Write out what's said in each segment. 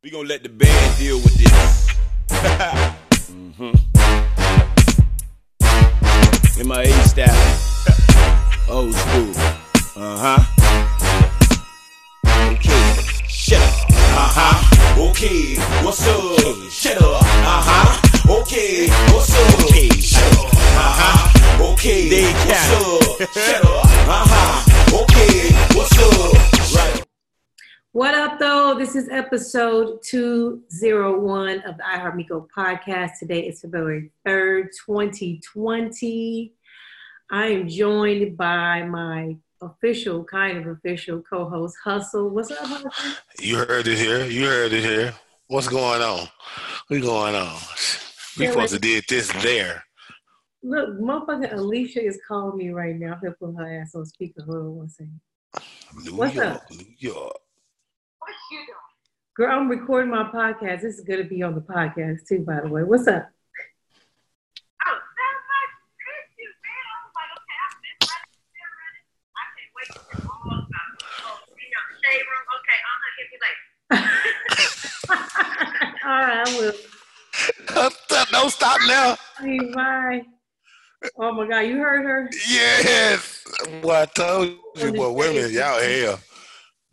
We gonna let the band deal with this. mm-hmm. In my A style. Old school. Uh-huh. Okay. Shut up. Uh-huh. Okay. What's up? Shut up. Uh-huh. Okay. What's up? Okay. Shut up. Uh-huh. Okay. They What's up? Shut up. Uh-huh. Okay. What's up? What up, though? This is episode 201 of the iHeart Miko podcast. Today is February 3rd, 2020. I am joined by my official, kind of official co host, Hustle. What's up, Hustle? You heard it here. You heard it here. What's going on? What's going on? We Yeah, supposed to did this there. Look, motherfucker Alicia is calling me right now. I'm gonna put her ass on speaker. Hold on one second. New What's York, up? New York. Girl, I'm recording my podcast. This is gonna be on the podcast too, by the way. What's up? Oh my goodness, man. I was like, okay, I've been ready to be ready. I can't wait for all about the shade room. Okay, I'm not gonna be late. All right, I will. Don't stop now. Hey, bye. Oh my God, you heard her? Yes. Well, I told you, boy, women, y'all hell.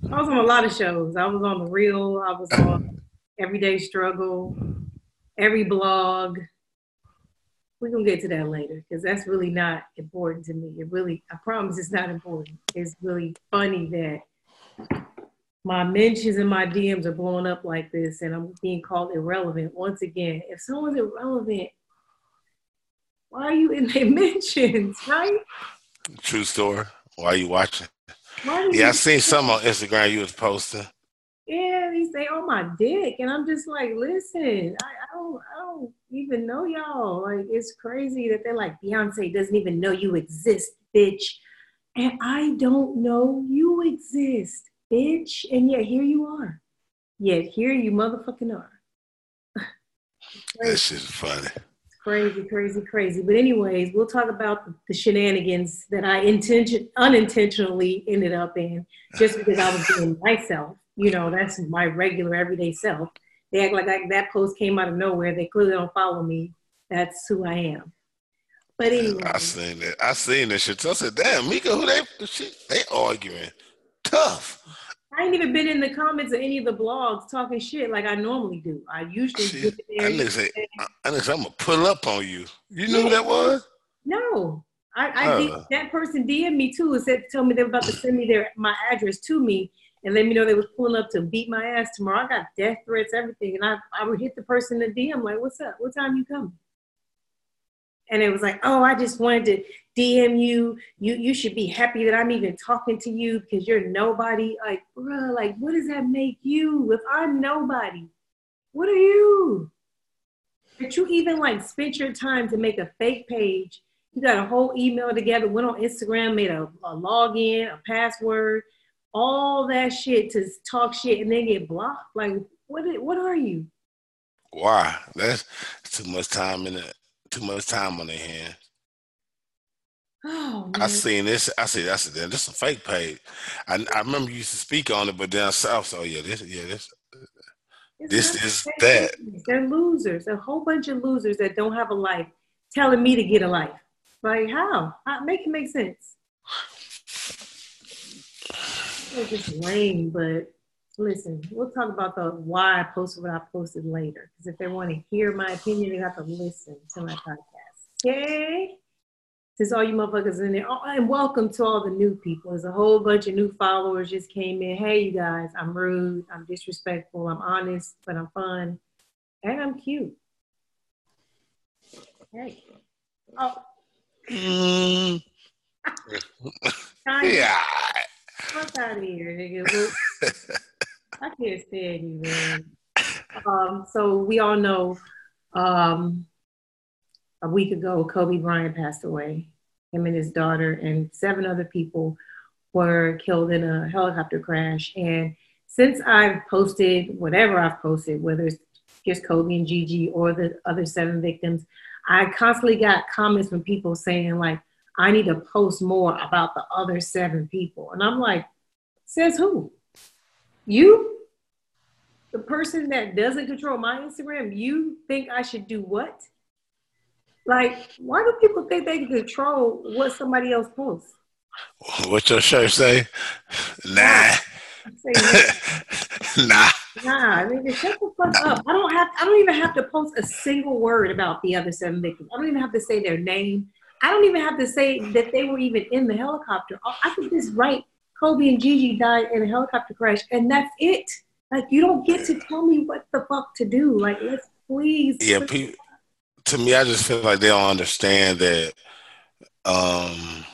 I was on a lot of shows. I was on The Real. I was on Everyday Struggle, every blog. We're going to get to that later because that's really not important to me. It really, I promise it's not important. It's really funny that my mentions and my DMs are blowing up like this and I'm being called irrelevant. Once again, if someone's irrelevant, why are you in their mentions, right? True story. Why are you watching? Yeah, I seen some on Instagram you was posting. Yeah, they say on my dick, and I'm just like, listen, I, I don't, I don't even know y'all. Like, it's crazy that they're like, Beyonce doesn't even know you exist, bitch, and I don't know you exist, bitch, and yet here you are. Yet here you motherfucking are. That crazy, shit's funny. Crazy, crazy, crazy. But anyways, we'll talk about the, shenanigans that I intention unintentionally ended up in just because I was being myself. You know, that's my regular everyday self. They act like I, that post came out of nowhere. They clearly don't follow me. That's who I am. But anyway, I seen that. I seen that shit. So I said, damn, Miko, who they shit, they arguing. Tough. I ain't even been in the comments of any of the blogs talking shit like I normally do. I usually Shit. get there. I nigga say, I say, I'm gonna pull up on you. You knew who that was? No, I, I Uh. that person DM'd me too and said tell me they were about to send me their my address to me and let me know they was pulling up to beat my ass tomorrow. I got death threats, everything, and I I would hit the person in the DM like, "What's up? What time you coming?" And it was like, "Oh, I just wanted to DM you. You you should be happy that I'm even talking to you because you're nobody. Like, bruh, like what does that make you? If I'm nobody, what are you? That you even like spent your time to make a fake page you got a whole email together, went on Instagram, made a, a login, a password, all that shit to talk shit and then get blocked. Like, what? What are you? Why? That's too much time in it. Too much time on their hands. Oh, man. I seen this. I said, I said, this is a fake page. I, I remember you used to speak on it, but down south, so yeah, this, yeah, this, It's this is that. They're losers. A whole bunch of losers that don't have a life, telling me to get a life. Like, how? how make it make sense. It's just lame, but listen, we'll talk about the why I posted what I posted later. Because if they want to hear my opinion, they have to listen to my podcast. Okay? Since all you motherfuckers in there, oh, and welcome to all the new people. There's a whole bunch of new followers just came in. Hey, you guys, I'm rude, I'm disrespectful, I'm honest, but I'm fun, and I'm cute. Hey. Oh, Mm, yeah. Fuck out of here, nigga. I can't stand you, man. Um, so we all know um, a week ago, Kobe Bryant passed away. Him and his daughter and seven other people were killed in a helicopter crash. And since I've posted whatever I've posted, whether it's just Kobe and Gigi or the other seven victims, I constantly got comments from people saying like, I need to post more about the other seven people. And I'm like, says who? You? the person that doesn't control my Instagram, you think I should do what? Like, why do people think they can control what somebody else posts? What your shirt say? Nah. Say, nah. Nah, I mean, shut the fuck up. I don't have. I don't even have to post a single word about the other seven victims. I don't even have to say their name. I don't even have to say that they were even in the helicopter. I could just write Kobe and Gigi died in a helicopter crash, and that's it. Like you don't get to tell me what the fuck to do. Like let's please. Yeah, people. To me, I just feel like they don't understand that um,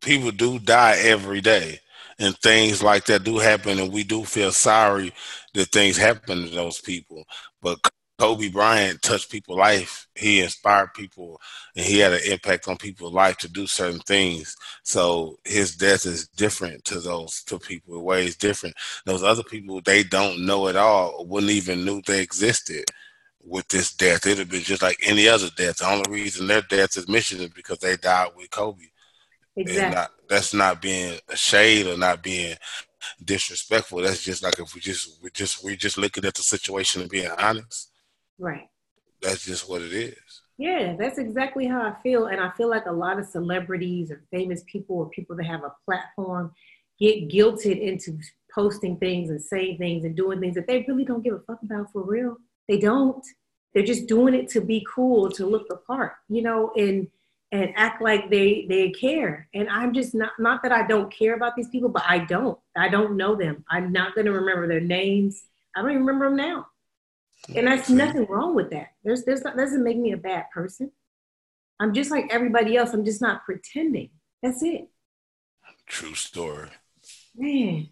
people do die every day, and things like that do happen, and we do feel sorry that things happen to those people. But Kobe Bryant touched people's life. He inspired people and he had an impact on people's life to do certain things. So his death is different to those to people in ways different. Those other people they don't know at all, wouldn't even knew they existed with this death. It'd have been just like any other death. The only reason their death is mentioned is because they died with Kobe. Exactly. Not, that's not being a shade or not being disrespectful. That's just like if we just we just we're just looking at the situation and being honest Right. That's just what it is. Yeah, that's exactly how I feel. And I feel like a lot of celebrities or famous people or people that have a platform get guilted into posting things and saying things and doing things that they really don't give a fuck about for real. They don't. They're just doing it to be cool, to look the part, you know, and and act like they they care. And I'm just not not that I don't care about these people, but I don't. I don't know them. I'm not gonna remember their names. I don't even remember them now. And that's nothing wrong with that. There's, there's not, doesn't make me a bad person. I'm just like everybody else. I'm just not pretending. That's it. True story. Man,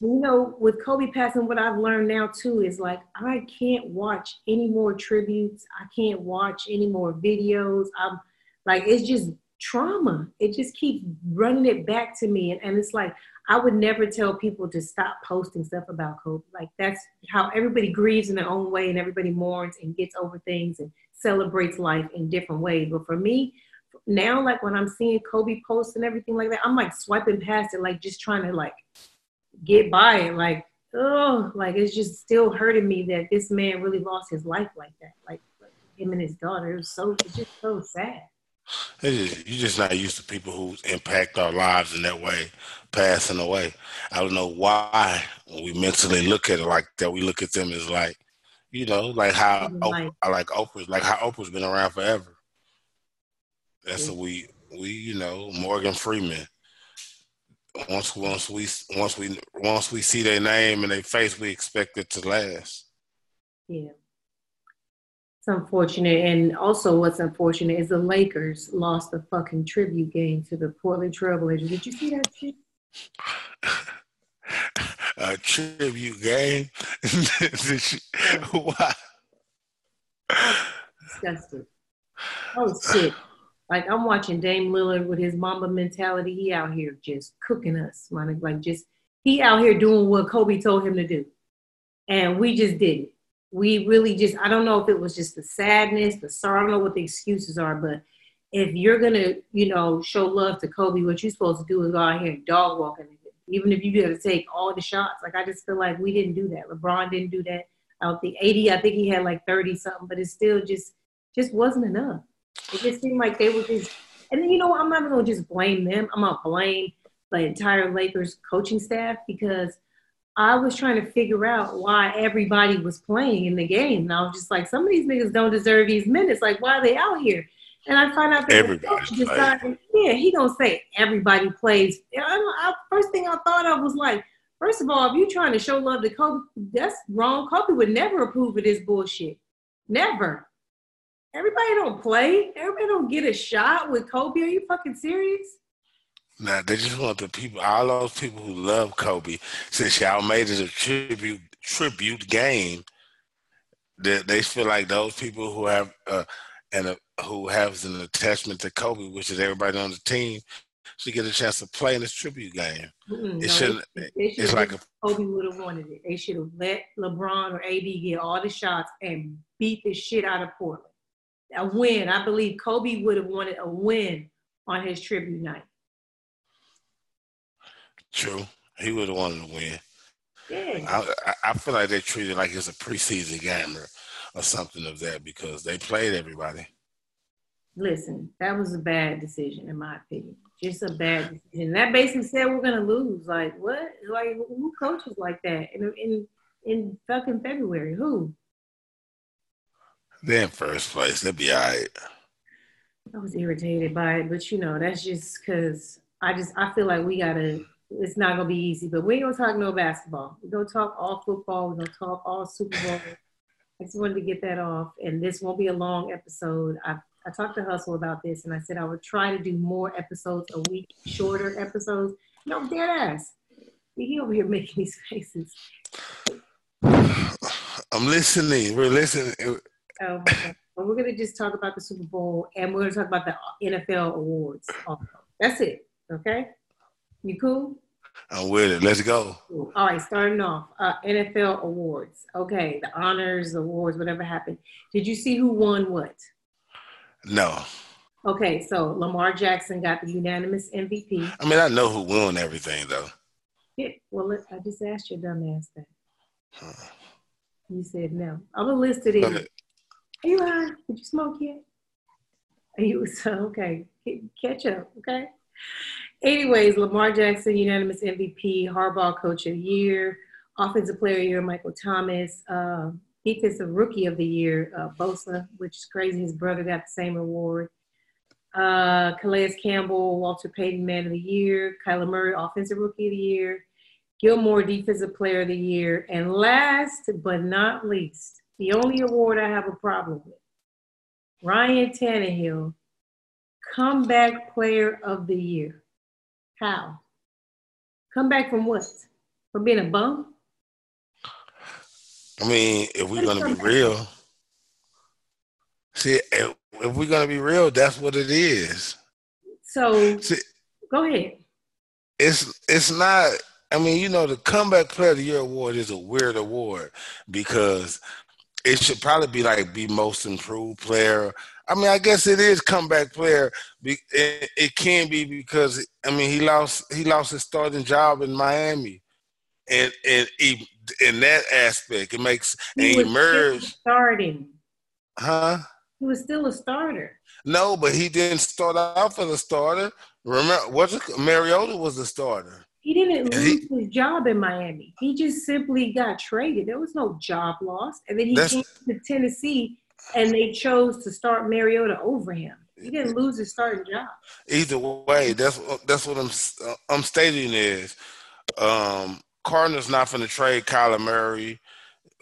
you know, with Kobe passing, what I've learned now too is like I can't watch any more tributes. I can't watch any more videos. I'm like, it's just trauma. It just keeps running it back to me. And, and it's like I would never tell people to stop posting stuff about Kobe. Like that's how everybody grieves in their own way and everybody mourns and gets over things and celebrates life in different ways. But for me, now like when I'm seeing Kobe posts and everything like that, I'm like swiping past it, like just trying to like get by it. Like, oh, like it's just still hurting me that this man really lost his life like that. Like him and his daughter. It was so it's just so sad. Just, you're just not used to people who impact our lives in that way, passing away. I don't know why when we mentally look at it like that, we look at them as like, you know, like how Oprah, like Oprah, like how Oprah's been around forever. That's what we we you know Morgan Freeman. Once once we once we once we see their name and their face, we expect it to last. Yeah unfortunate. And also, what's unfortunate is the Lakers lost the fucking tribute game to the Portland Trailblazers. Did you see that shit? A tribute game? Why? Disgusted. Oh shit! Like I'm watching Dame Lillard with his Mamba mentality. He out here just cooking us, man. Like just he out here doing what Kobe told him to do, and we just did it we really just I don't know if it was just the sadness, the sorrow, I don't know what the excuses are, but if you're gonna, you know, show love to Kobe, what you're supposed to do is go out here and dog walking. Even if you gotta take all the shots, like I just feel like we didn't do that. LeBron didn't do that. I think 80, I think he had like 30 something, but it still just just wasn't enough. It just seemed like they were just and then you know I'm not gonna just blame them. I'm gonna blame the entire Lakers coaching staff because I was trying to figure out why everybody was playing in the game. And I was just like, some of these niggas don't deserve these minutes. Like, why are they out here? And I find out that everybody decided, yeah, he gonna say everybody plays. I, I, first thing I thought of was like, first of all, if you're trying to show love to Kobe, that's wrong. Kobe would never approve of this bullshit. Never. Everybody don't play. Everybody don't get a shot with Kobe. Are you fucking serious? Nah, they just want the people, all those people who love Kobe, since y'all made it a tribute tribute game, that they, they feel like those people who have uh, and a, who has an attachment to Kobe, which is everybody on the team, should get a chance to play in this tribute game. Mm-hmm. It no, shouldn't. Should it's like a, Kobe would have wanted it. They should have let LeBron or AD get all the shots and beat the shit out of Portland. A win. I believe Kobe would have wanted a win on his tribute night. True. He would have wanted to win. Yeah. I, I- feel like they treat it like it's a preseason game or, or something of that because they played everybody. Listen, that was a bad decision in my opinion. Just a bad decision. That basically said we're gonna lose. Like what? Like who coaches like that in in in fucking February? Who? They're in first place. They'll be all right. I was irritated by it, but you know that's just because I just I feel like we gotta. It's not gonna be easy, but we ain't gonna talk no basketball. We're gonna talk all football. We're gonna talk all Super Bowl. I just wanted to get that off, and this won't be a long episode. I I talked to Hustle about this, and I said I would try to do more episodes a week, shorter episodes. No, dead ass. He over here making these faces. I'm listening. We're listening. Oh my God. But we're gonna just talk about the Super Bowl, and we're gonna talk about the NFL awards. Also. That's it. Okay. You cool? I'm with it. Let's go. Cool. All right, starting off, uh, NFL awards. Okay, the honors, awards, whatever happened. Did you see who won what? No. Okay, so Lamar Jackson got the unanimous MVP. I mean, I know who won everything, though. Yeah, well, I just asked your dumb ass that. Huh. You said no. I'm gonna list it in. Are you high? Did you smoke yet? Are you so okay? Catch up, okay? Anyways, Lamar Jackson, unanimous MVP, Harbaugh Coach of the Year, Offensive Player of the Year, Michael Thomas, uh, Defensive Rookie of the Year, uh, Bosa, which is crazy. His brother got the same award. Uh, Calais Campbell, Walter Payton, Man of the Year, Kyler Murray, Offensive Rookie of the Year, Gilmore, Defensive Player of the Year, and last but not least, the only award I have a problem with, Ryan Tannehill, Comeback Player of the Year. How? Come back from what? From being a bum? I mean, if we're gonna be real, see, if, if we're gonna be real, that's what it is. So See, go ahead. it's it's not. I mean, you know, the comeback player of the year award is a weird award because it should probably be like be most improved player. I mean, I guess it is comeback player. It, it can be because I mean he lost he lost his starting job in Miami, and and he, in that aspect it makes and He he was still emerged, starting. huh? He was still a starter. No, but he didn't start out as a starter. Remember, it, Mariota was the starter. He didn't And he- lose his job in Miami. He just simply got traded. There was no job loss. And then he came to Tennessee and they chose to start Mariota over him. He didn't lose his starting job. Either way, that's that's what I'm I'm stating is, um, Cardinals not going to trade Kyler Murray.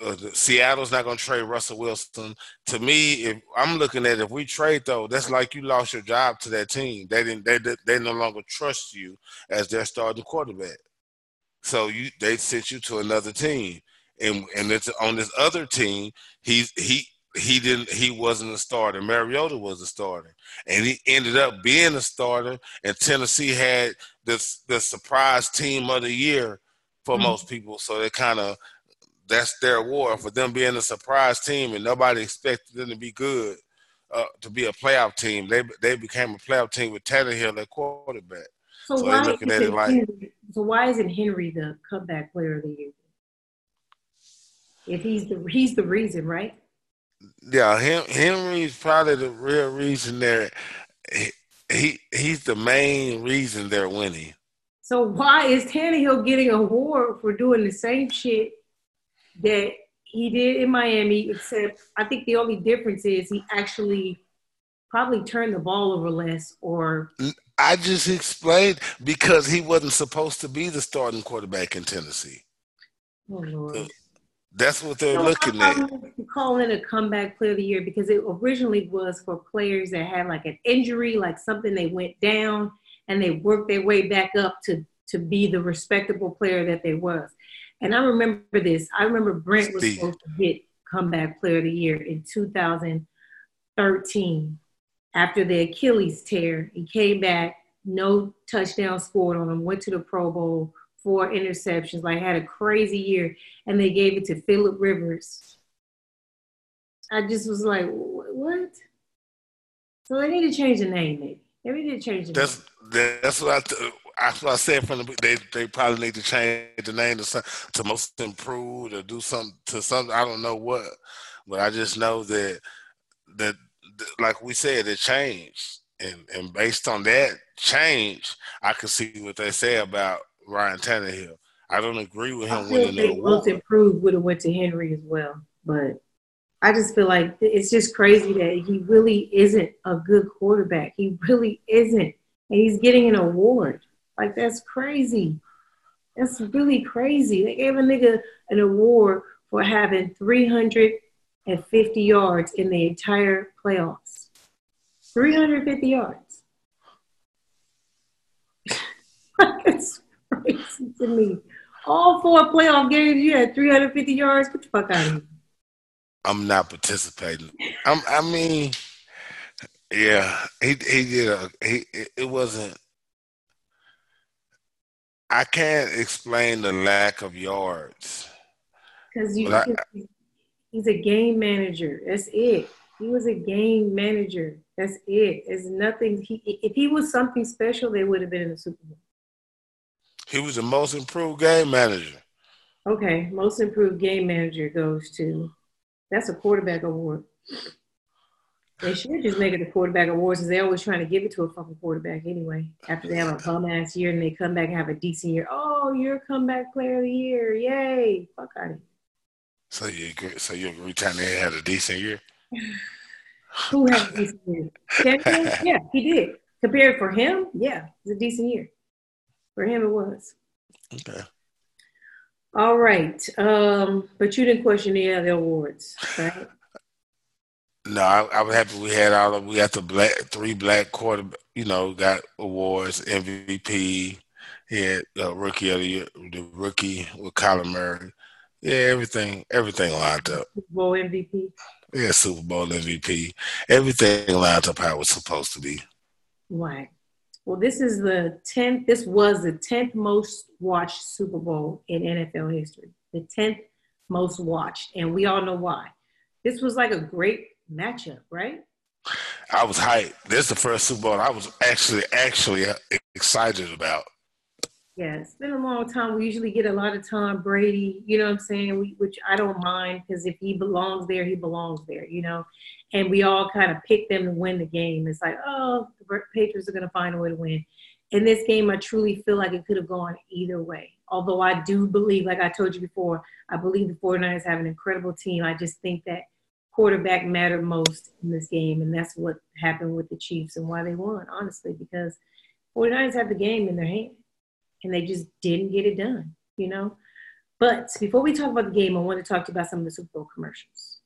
Uh, Seattle's not going to trade Russell Wilson. To me, if I'm looking at if we trade though, that's like you lost your job to that team. They didn't. They they no longer trust you as their starting quarterback. So you they sent you to another team, and and it's on this other team. He's he he didn't he wasn't a starter. Mariota was a starter, and he ended up being a starter. And Tennessee had this the surprise team of the year for Mhm. most people. So they kind of that's their award for them being a surprise team, and nobody expected them to be good. Uh, to be a playoff team, they they became a playoff team with Tannehill at quarterback. So, So why looking at isn't it like- Henry, so why isn't Henry the comeback player of the year? If he's the he's the reason, right? Yeah, him, Henry's probably the real reason they're he, he he's the main reason they're winning. So why is Tannehill getting a award for doing the same shit that he did in Miami? Except I think the only difference is he actually probably turned the ball over less, or I just explained because he wasn't supposed to be the starting quarterback in Tennessee. oh lord. That's what they're So looking at. you call it a comeback player of the year because it originally was for players that had like an injury, like something they went down and they worked their way back up to to be the respectable player that they was. And I remember this. I remember Brent was Steve. supposed to get comeback player of the year in 2013 after the Achilles tear. He came back, no touchdown scored on him, went to the Pro Bowl, four interceptions, like had a crazy year, and they gave it to Philip Rivers. I just was like, what? So they need to change the name, maybe. They need to change the That's name. that's what I th- that's what I said from the they they probably need to change the name to some, to most improved or do something to something. I don't know what, but I just know that that like we said, it changed, and and based on that change, I can see what they say about Ryan Tannehill. I don't agree with him I winning the most improved would have went to Henry as well, but I just feel like it's just crazy that he really isn't a good quarterback. He really isn't, and he's getting an award. Like that's crazy. That's really crazy. They gave a nigga an award for having 350 yards in the entire playoffs. 350 yards. That's crazy to me. All four playoff games, you had 350 yards. Get the fuck out of here. I'm not participating. I'm, I mean, yeah, he he did a he. It wasn't. I can't explain the lack of yards. Because you, he's a game manager. That's it. He was a game manager. That's it. It's nothing. He, if he was something special, they would have been in the Super Bowl. He was the most improved game manager. Okay, most improved game manager goes to. That's a quarterback award. They should just make it the quarterback awards because they're always trying to give it to a fucking quarterback anyway. After they have a bum ass year and they come back and have a decent year. Oh, you're a comeback player of the year. Yay. Fuck out of here. So you agree? So you agree? Tannehill had a decent year. Who had a decent year? Yeah, he did. Compared for him, yeah, it's a decent year. For him, it was. Okay. All right. Um, but you didn't question any of the awards, right? No, I, was happy we had all of we got the black three black quarter. You know, got awards MVP. He had uh, rookie of the year, the rookie with Kyler Murray. Yeah, everything everything lined up. Super Bowl MVP. Yeah, Super Bowl MVP. Everything lined up how it was supposed to be. Right. Well, this is the 10th, this was the 10th most watched Super Bowl in NFL history. The 10th most watched. And we all know why. This was like a great matchup, right? I was hyped. This is the first Super Bowl I was actually actually excited about. Yeah, it's been a long time. We usually get a lot of Tom Brady, you know what I'm saying? We, which I don't mind because if he belongs there, he belongs there, you know? And we all kind of pick them to win the game. It's like, oh, the Patriots are going to find a way to win. In this game, I truly feel like it could have gone either way. Although I do believe, like I told you before, I believe the 49ers have an incredible team. I just think that quarterback mattered most in this game. And that's what happened with the Chiefs and why they won, honestly, because 49ers have the game in their hand and they just didn't get it done, you know. But before we talk about the game, I want to talk to you about some of the Super Bowl commercials.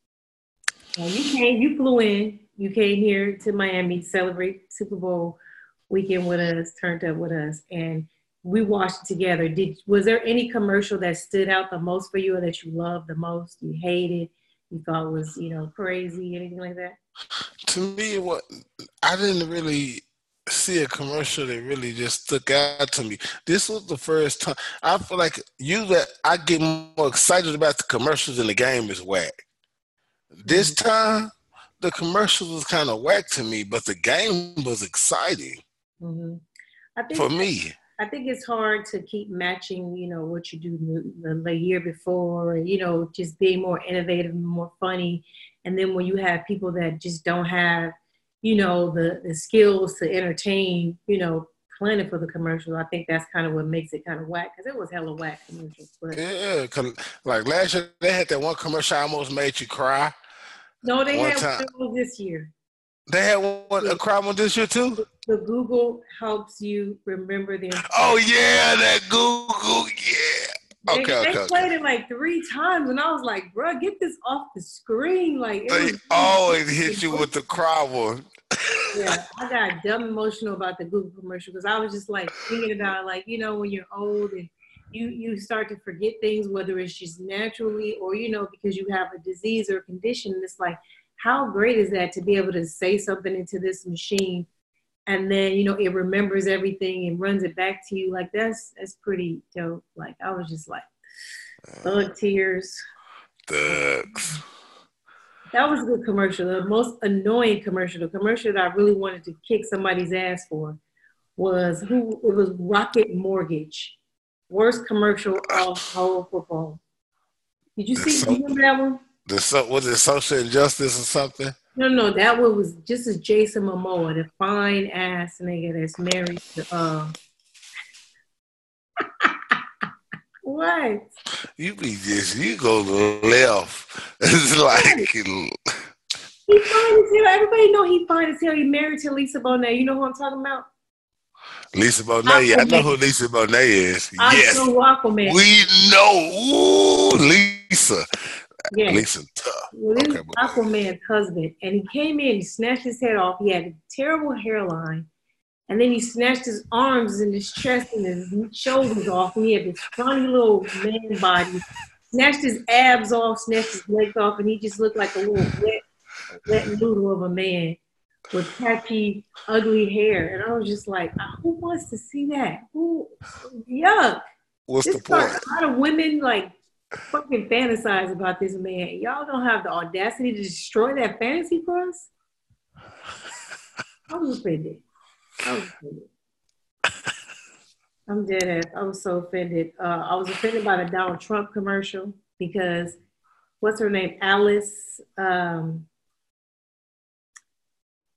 Now, you came, you flew in, you came here to Miami to celebrate Super Bowl weekend with us, turned up with us, and we watched together. Did was there any commercial that stood out the most for you, or that you loved the most, you hated, you thought was you know crazy, anything like that? To me, what I didn't really see a commercial that really just stuck out to me. This was the first time I feel like you that I get more excited about the commercials than the game is whack. This time, the commercials was kind of whack to me, but the game was exciting Mm-hmm. I think for me. I think it's hard to keep matching, you know, what you do the, the year before, you know, just being more innovative more funny. And then when you have people that just don't have, you know, the, the skills to entertain, you know, planning for the commercial, I think that's kind of what makes it kind of whack because it was hella whack commercials. But Yeah, like last year they had that one commercial I almost made you cry. no, they One had one this year. They had one a cry one this year too. The Google helps you remember the. Oh yeah, that Google, yeah. They, Okay, they okay, played okay. it like three times, and I was like, "Bro, get this off the screen!" Like, They always hit you with the cry one. yeah, I got dumb emotional about the Google commercial because I was just like thinking about like you know when you're old and you you start to forget things whether it's just naturally or you know because you have a disease or condition. It's like how great is that to be able to say something into this machine and then you know it remembers everything and runs it back to you like that's that's pretty dope. Like I was just like uh, bug tears. Thugs. That was a good commercial. The most annoying commercial, the commercial that I really wanted to kick somebody's ass for, was who it was Rocket Mortgage. Worst commercial of ah. whole football. Did you see? So- you remember that one? The so, was it social injustice or something? No, no, that one was just as Jason Momoa, the fine ass nigga that's married to uh. what? You be just you go left. It's like He fine as hell. Everybody know he fine as hell. He married to Lisa Bonet. You know who I'm talking about? Lisa Bonet. Yeah, I know who Lisa Bonet is. I yes, know Aquaman. we know. Ooh, Lisa. Yeah. Lisa tough. Well, this Okay, is but- Aquaman's husband, and he came in, he snatched his head off. He had a terrible hairline, and then he snatched his arms and his chest and his shoulders off, and he had this funny little man body. Snatched his abs off, snatched his legs off, and he just looked like a little wet, wet noodle of a man with patchy, ugly hair. And I was just like, "Ah, who wants to see that? Who? Yuck! What's This the point? a lot of women like fucking fantasize about this man. Y'all don't have the audacity to destroy that fantasy for us. I was offended. I was offended. I'm dead ass. I was so offended. Uh, I was offended by the Donald Trump commercial because what's her name? Alice. Um,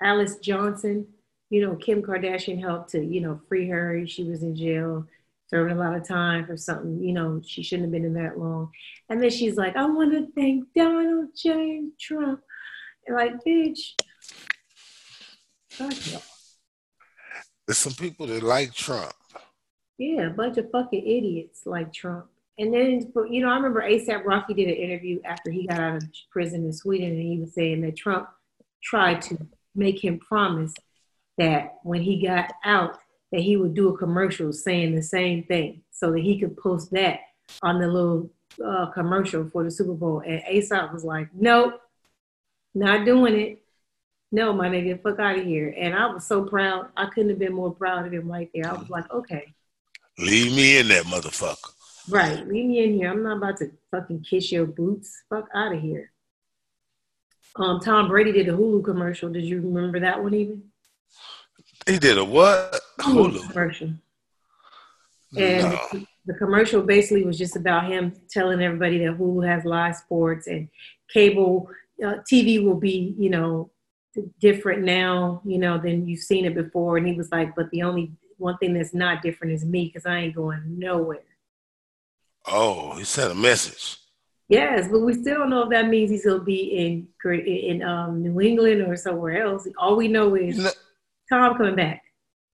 Alice Johnson. You know, Kim Kardashian helped to, you know, free her. She was in jail serving a lot of time for something, you know, she shouldn't have been in that long. And then she's like, I want to thank Donald J. Trump. And like, bitch, fuck y'all. There's some people that like Trump. Yeah, a bunch of fucking idiots like Trump. And then, you know, I remember ASAP Rocky did an interview after he got out of prison in Sweden, and he was saying that Trump tried to make him promise that when he got out, that he would do a commercial saying the same thing, so that he could post that on the little uh, commercial for the Super Bowl. And ASAP was like, "Nope, not doing it. No, my nigga, fuck out of here." And I was so proud. I couldn't have been more proud of him right there. I was like, "Okay." Leave me in that motherfucker. Right. Leave me in here. I'm not about to fucking kiss your boots. Fuck out of here. Um, Tom Brady did a Hulu commercial. Did you remember that one even? He did a what? Hulu. commercial. And No. the, the commercial basically was just about him telling everybody that Hulu has live sports and cable uh, TV will be, you know, different now, you know, than you've seen it before. And he was like, but the only one thing that's not different is me because I ain't going nowhere. Oh, he sent a message. Yes, but we still don't know if that means he's gonna be in in um, New England or somewhere else. All we know is Tom coming back.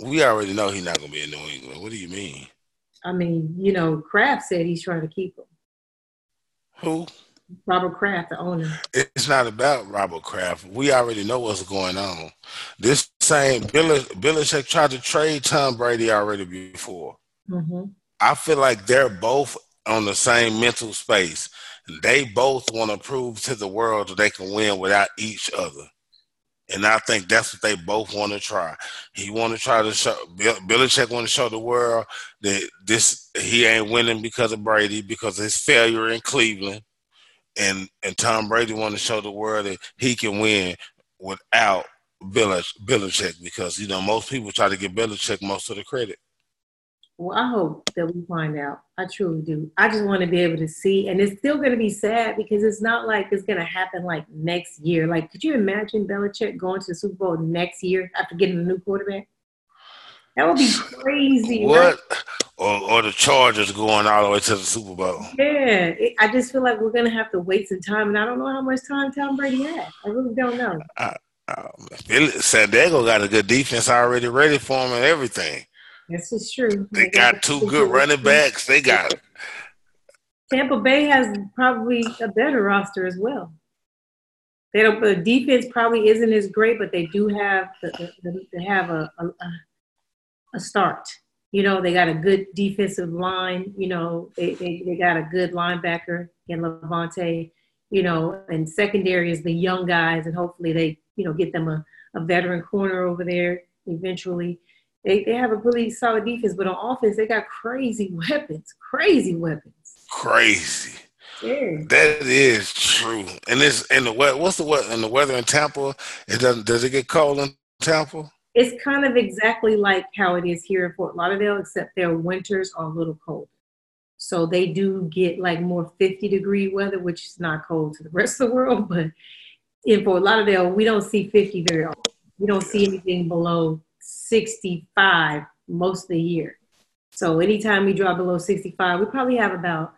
we already know he's not gonna be in New England. What do you mean? I mean, you know, Kraft said he's trying to keep him. Who? Robert Kraft, the owner. It's not about Robert Kraft. We already know what's going on. This same Bill Belichick tried to trade Tom Brady already before. hmm I feel like they're both on the same mental space. They both want to prove to the world that they can win without each other. And I think that's what they both want to try. He want to try to show Bill, Belichick want to show the world that this he ain't winning because of Brady because of his failure in Cleveland, and and Tom Brady want to show the world that he can win without Belich, Belichick because you know most people try to give Belichick most of the credit. Well, I hope that we find out. I truly do. I just want to be able to see, and it's still going to be sad because it's not like it's going to happen like next year. Like, could you imagine Belichick going to the Super Bowl next year after getting a new quarterback? That would be crazy. right? What? Or, or the Chargers going all the way to the Super Bowl. Yeah, it, I just feel like we're gonna have to wait some time, and I don't know how much time Tom Brady has. I really don't know. Um, Billy- San Diego got a good defense already ready for him and everything. This is true. They got two good running backs. They got Tampa Bay has probably a better roster as well. They don't. The defense probably isn't as great, but they do have the, the, they have a, a a start. You know, they got a good defensive line. You know, they they, they got a good linebacker in Lavonte. You know, and secondary is the young guys, and hopefully they you know get them a, a veteran corner over there eventually. They they have a really solid defense, but on offense they got crazy weapons, crazy weapons. crazy. Yeah. That is true. And this and the weather. What's the weather? And the weather in Tampa. It doesn't. Does it get cold in Tampa? it's kind of exactly like how it is here in Fort Lauderdale, except their winters are a little colder. So they do get like more 50 degree weather, which is not cold to the rest of the world. But in Fort Lauderdale, we don't see 50 very often. We don't see anything below 65 most of the year. So anytime we drop below 65, we probably have about,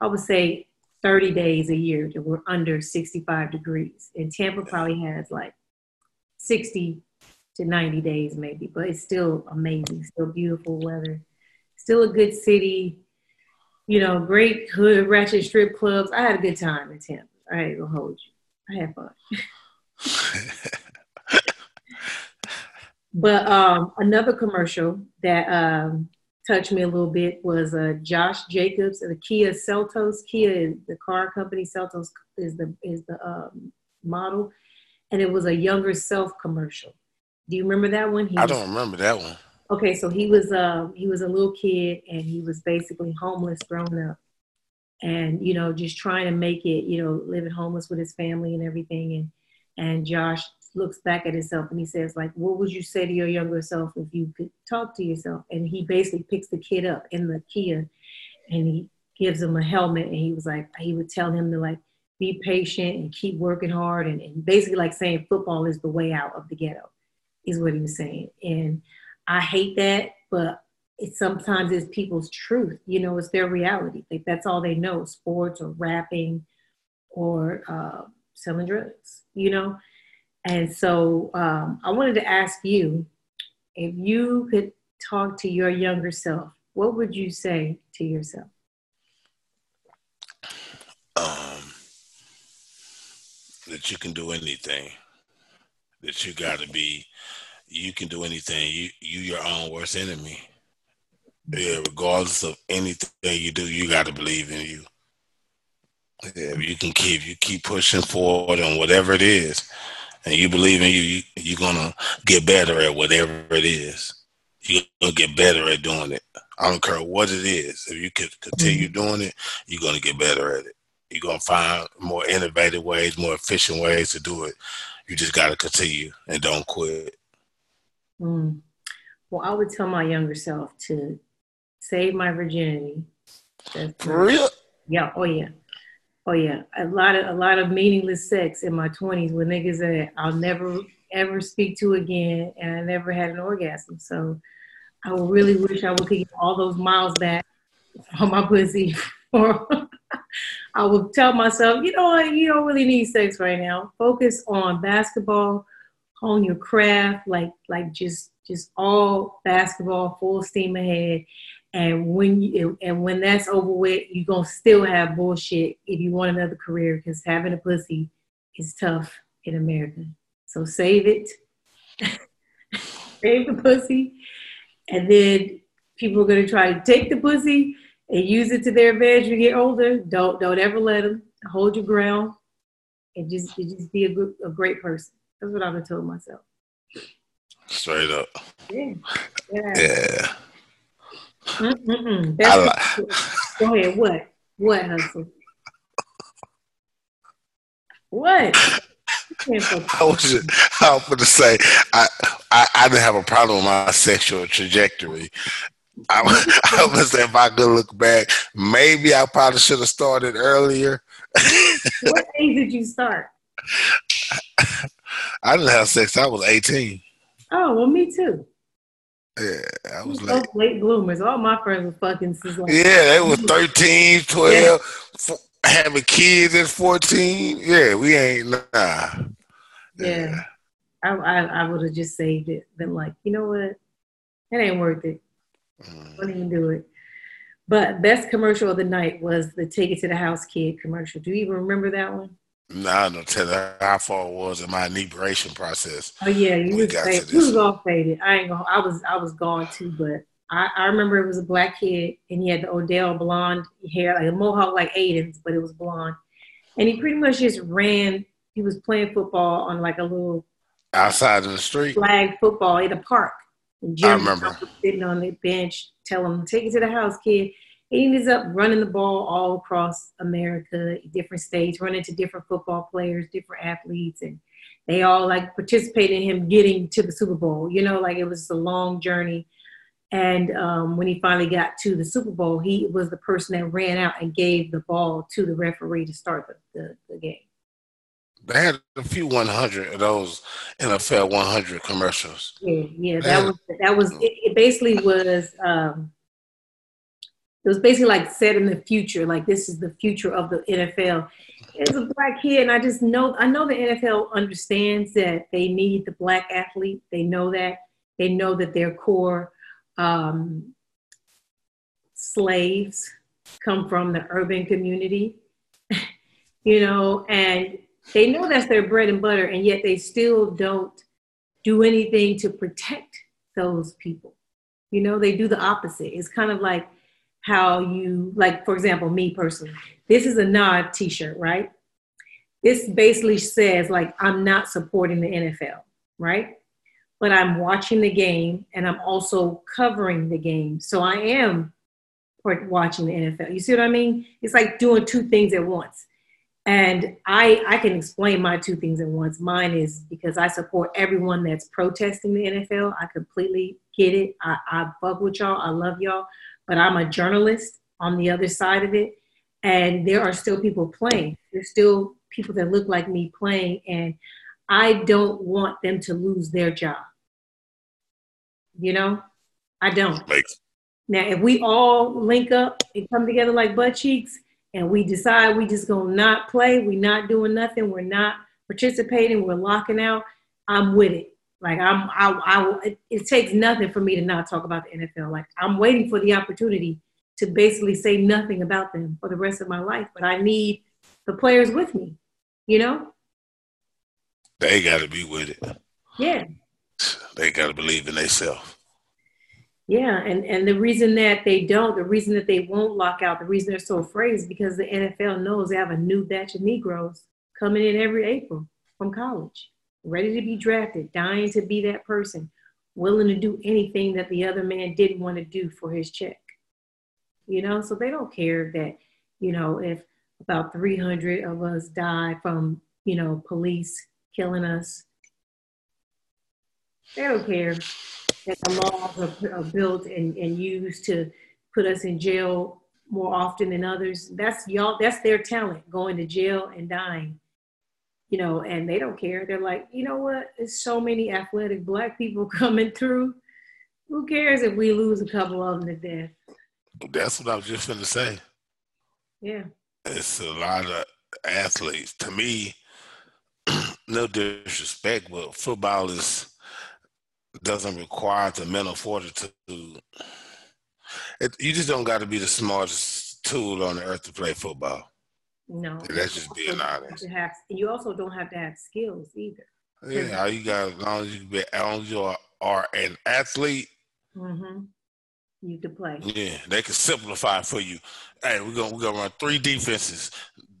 I would say, 30 days a year that we're under 65 degrees. And Tampa probably has like 60 to 90 days maybe, but it's still amazing, still beautiful weather, still a good city, you know, great hood ratchet strip clubs. I had a good time in Tampa. I ain't gonna hold you. I had fun. but um, another commercial that um, touched me a little bit was uh, Josh Jacobs the Kia Seltos. Kia is the car company. Seltos is the is the um, model, and it was a younger self commercial. Do you remember that one? He I don't remember that one. Okay, so he was um he was a little kid and he was basically homeless grown up, and you know just trying to make it, you know, living homeless with his family and everything. And and Josh looks back at himself and he says like, what would you say to your younger self if you could talk to yourself? And he basically picks the kid up in the Kia, and he gives him a helmet and he was like he would tell him to like be patient and keep working hard and, and basically like saying football is the way out of the ghetto is what he was saying. And I hate that, but it sometimes is people's truth. You know, it's their reality. Like that's all they know: sports or rapping or uh, selling drugs. You know, and so um, I wanted to ask you if you could talk to your younger self. What would you say to yourself? Um, that you can do anything. That you got to be you can do anything. You you your own worst enemy. Yeah, regardless of anything you do, you got to believe in you. Yeah, you can keep you keep pushing forward on whatever it is, and you believe in you, you you're gonna get better at whatever it is. You're gonna get better at doing it. I don't care what it is. If you can continue mm-hmm. doing it, you're gonna get better at it. You're gonna find more innovative ways, more efficient ways to do it. You just gotta continue and don't quit. Mm. Well, I would tell my younger self to save my virginity. That's For real? Yeah. Oh yeah. Oh yeah. A lot of a lot of meaningless sex in my twenties with niggas that I'll never ever speak to again, and I never had an orgasm. So I really wish I would get all those miles back on my pussy. Or I would tell myself, you know what, you don't really need sex right now. Focus on basketball hone your craft, like like just just all basketball, full steam ahead. And when you and when that's over with, you're gonna still have bullshit if you want another career because having a pussy is tough in America. So save it, save the pussy, and then people are gonna try to take the pussy and use it to their advantage when you get older. Don't don't ever let them hold your ground and just just be a, good, a great person. That's what I've been told myself. Straight up. Yeah. Yeah. yeah. Mm-mm-mm. That's like... Go ahead. What? What, hustle? What? I was just, I was going to say I, I I didn't have a problem with my sexual trajectory. I, I was say if I could look back, maybe I probably should have started earlier. what age did you start? I didn't have sex. I was 18. Oh, well, me too. Yeah, I was late. late bloomers. All my friends were fucking like Yeah, they were 13, 12, yeah. having kids at 14. Yeah, we ain't, nah. Yeah. yeah. I, I, I would have just saved it. Been like, you know what? It ain't worth it. Mm. Don't even do it. But best commercial of the night was the Take It to the House Kid commercial. Do you even remember that one? Nah, no tell her how far it was in my inebriation process. Oh yeah, you was, faded. you was all faded. I ain't gonna. I was I was gone too, but I, I remember it was a black kid and he had the Odell blonde hair, like a mohawk like Aiden's, but it was blonde. And he pretty much just ran. He was playing football on like a little outside of the street flag football in a park. And Jim I remember sitting on the bench, telling him, "Take it to the house, kid." He ends up running the ball all across America, different states, running to different football players, different athletes, and they all like participate in him getting to the Super Bowl. You know, like it was a long journey. And um, when he finally got to the Super Bowl, he was the person that ran out and gave the ball to the referee to start the, the, the game. They had a few 100 of those NFL 100 commercials. Yeah, yeah, that was that was it, it basically was um, it was basically like set in the future, like this is the future of the NFL. As a black kid, and I just know I know the NFL understands that they need the black athlete. They know that they know that their core um, slaves come from the urban community, you know, and they know that's their bread and butter, and yet they still don't do anything to protect those people. You know, they do the opposite. It's kind of like how you, like, for example, me personally, this is a nod t shirt, right? This basically says, like, I'm not supporting the NFL, right? But I'm watching the game and I'm also covering the game. So I am watching the NFL. You see what I mean? It's like doing two things at once. And I, I can explain my two things at once. Mine is because I support everyone that's protesting the NFL. I completely get it. I, I fuck with y'all. I love y'all. But I'm a journalist on the other side of it. And there are still people playing. There's still people that look like me playing. And I don't want them to lose their job. You know? I don't. Now, if we all link up and come together like butt cheeks, and we decide we just gonna not play, we're not doing nothing, we're not participating, we're locking out, I'm with it. Like I'm, I, I, it, it takes nothing for me to not talk about the NFL. Like I'm waiting for the opportunity to basically say nothing about them for the rest of my life. But I need the players with me, you know. They got to be with it. Yeah. They got to believe in themselves. Yeah, and and the reason that they don't, the reason that they won't lock out, the reason they're so afraid is because the NFL knows they have a new batch of Negroes coming in every April from college, ready to be drafted, dying to be that person, willing to do anything that the other man didn't want to do for his check. You know, so they don't care that, you know, if about 300 of us die from, you know, police killing us. They don't care that the laws are, are built and, and used to put us in jail more often than others. That's y'all, that's their talent, going to jail and dying. You know, and they don't care. They're like, you know what? There's so many athletic black people coming through. Who cares if we lose a couple of them to death? That's what I was just going to say. Yeah. It's a lot of athletes. To me, no disrespect, but football is doesn't require the mental fortitude. It, you just don't got to be the smartest tool on the earth to play football. No, that's just being honest. Have, you also don't have to have skills either. Yeah, all you got as long as you be, as long as you are, are an athlete. Mm-hmm. You can play. Yeah, they can simplify for you. Hey, we're gonna we're gonna run three defenses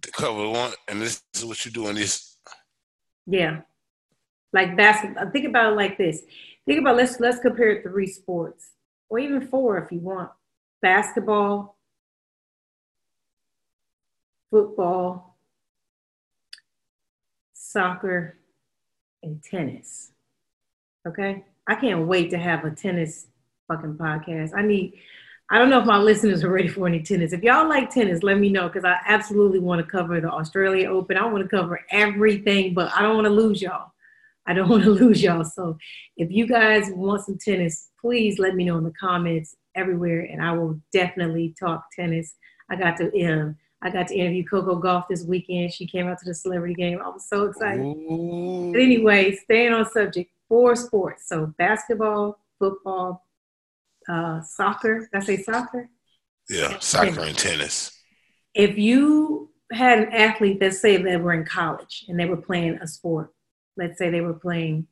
to cover one, and this is what you do in this. Yeah, like basketball. Think about it like this: think about let's let's compare three sports or even four if you want basketball football soccer and tennis. Okay? I can't wait to have a tennis fucking podcast. I need i don't know if my listeners are ready for any tennis. If y'all like tennis let me know because i absolutely want to cover the australia open. I want to cover everything but i don't want to lose y'all. I don't want to lose y'all. So if you guys want some tennis, please let me know in the comments everywhere, and I will definitely talk tennis. I got to um, I got to interview Coco Gauff this weekend. She came out to the celebrity game. I was so excited. Ooh. But anyway, staying on subject, four sports. So basketball, football, uh, soccer. Did I say soccer? Yeah, and soccer tennis. and tennis. If you had an athlete that say they were in college and they were playing a sport, let's say they were playing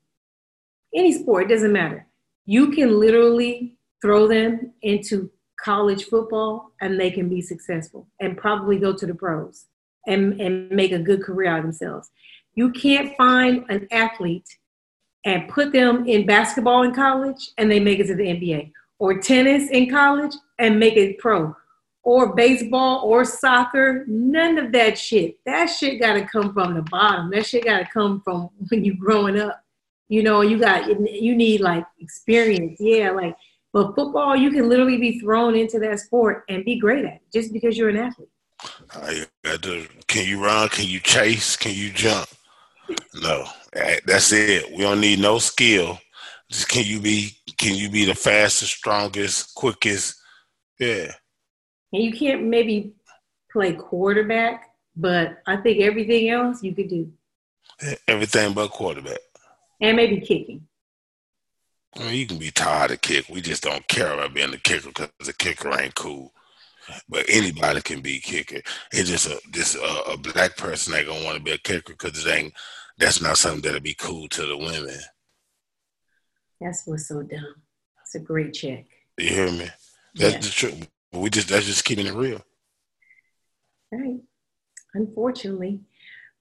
any sport, it doesn't matter. You can literally throw them into college football and they can be successful and probably go to the pros and, and make a good career out of themselves. You can't find an athlete and put them in basketball in college and they make it to the NBA or tennis in college and make it pro or baseball or soccer. None of that shit. That shit got to come from the bottom. That shit got to come from when you're growing up. You know, you got you need like experience. Yeah, like but football, you can literally be thrown into that sport and be great at it just because you're an athlete. I do. can you run? Can you chase? Can you jump? No, that's it. We don't need no skill. Just can you be? Can you be the fastest, strongest, quickest? Yeah. And you can't maybe play quarterback, but I think everything else you could do. Everything but quarterback. And maybe kicking. I mean, you can be tired of kick. We just don't care about being the kicker because the kicker ain't cool. But anybody can be kicker. It's just a just a, a black person ain't gonna want to be a kicker because it ain't. That's not something that'll be cool to the women. That's what's so dumb. It's a great check. You hear me? That's yeah. the truth. We just that's just keeping it real. Right. Unfortunately.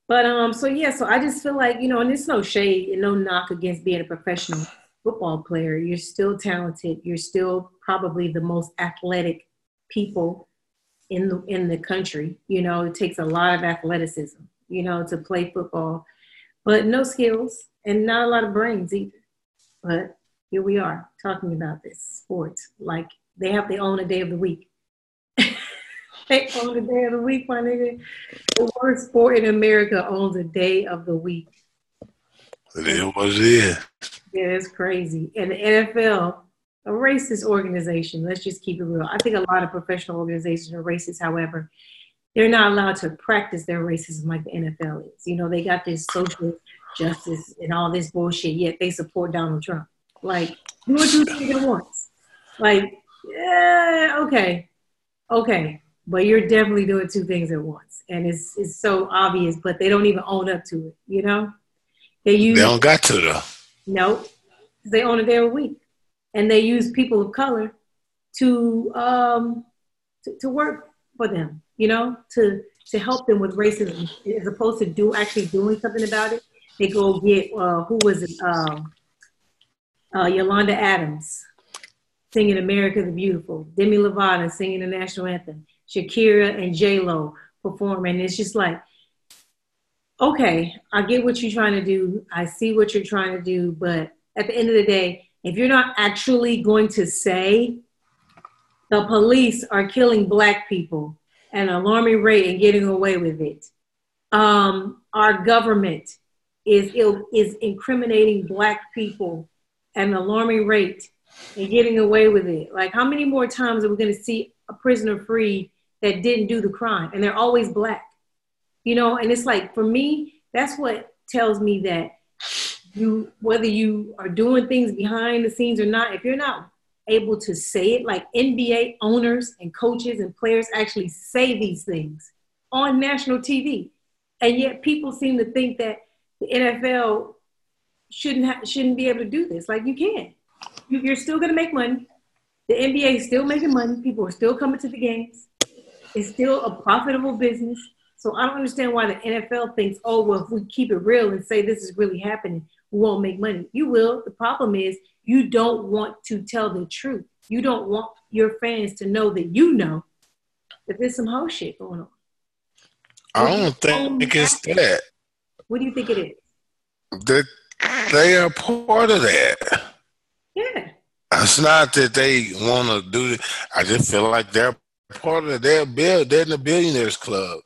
But um, so yeah, so I just feel like, you know, and it's no shade and no knock against being a professional football player. You're still talented. You're still probably the most athletic people in the in the country. You know, it takes a lot of athleticism, you know, to play football, but no skills and not a lot of brains either. But here we are talking about this sports like they have their own a day of the week. they own a day of the week, my nigga. The worst sport in America owns a day of the week. It was it. Yeah, it's crazy. And the NFL, a racist organization, let's just keep it real. I think a lot of professional organizations are racist, however, they're not allowed to practice their racism like the NFL is. You know, they got this social justice and all this bullshit, yet they support Donald Trump. Like, do what you think at once. Like, yeah, okay, okay, but you're definitely doing two things at once, and it's it's so obvious, but they don't even own up to it. You know, they use they don't got to though. No, they own a day a week, and they use people of color to um to, to work for them. You know, to to help them with racism as opposed to do actually doing something about it. They go get uh, who was it? Um, uh, Yolanda Adams singing America the Beautiful, Demi Lovato singing the national anthem, Shakira and J Lo performing. It's just like, okay, I get what you're trying to do. I see what you're trying to do, but at the end of the day, if you're not actually going to say the police are killing black people at an alarming rate and getting away with it, um, our government is is incriminating black people at an alarming rate and getting away with it. Like, how many more times are we going to see a prisoner free that didn't do the crime? And they're always black, you know? And it's like, for me, that's what tells me that you, whether you are doing things behind the scenes or not, if you're not able to say it, like NBA owners and coaches and players actually say these things on national TV. And yet people seem to think that the NFL shouldn't ha- shouldn't be able to do this. Like you can you're still going to make money. The NBA is still making money. People are still coming to the games. It's still a profitable business. So I don't understand why the NFL thinks, oh, well, if we keep it real and say this is really happening, we won't make money. You will. The problem is you don't want to tell the truth. You don't want your fans to know that you know that there's some whole shit going on. I don't think it's that. What do you think it is? That they are part of that. Yeah. It's not that they want to do it. I just feel like they're part of their bill. They're in the billionaires club.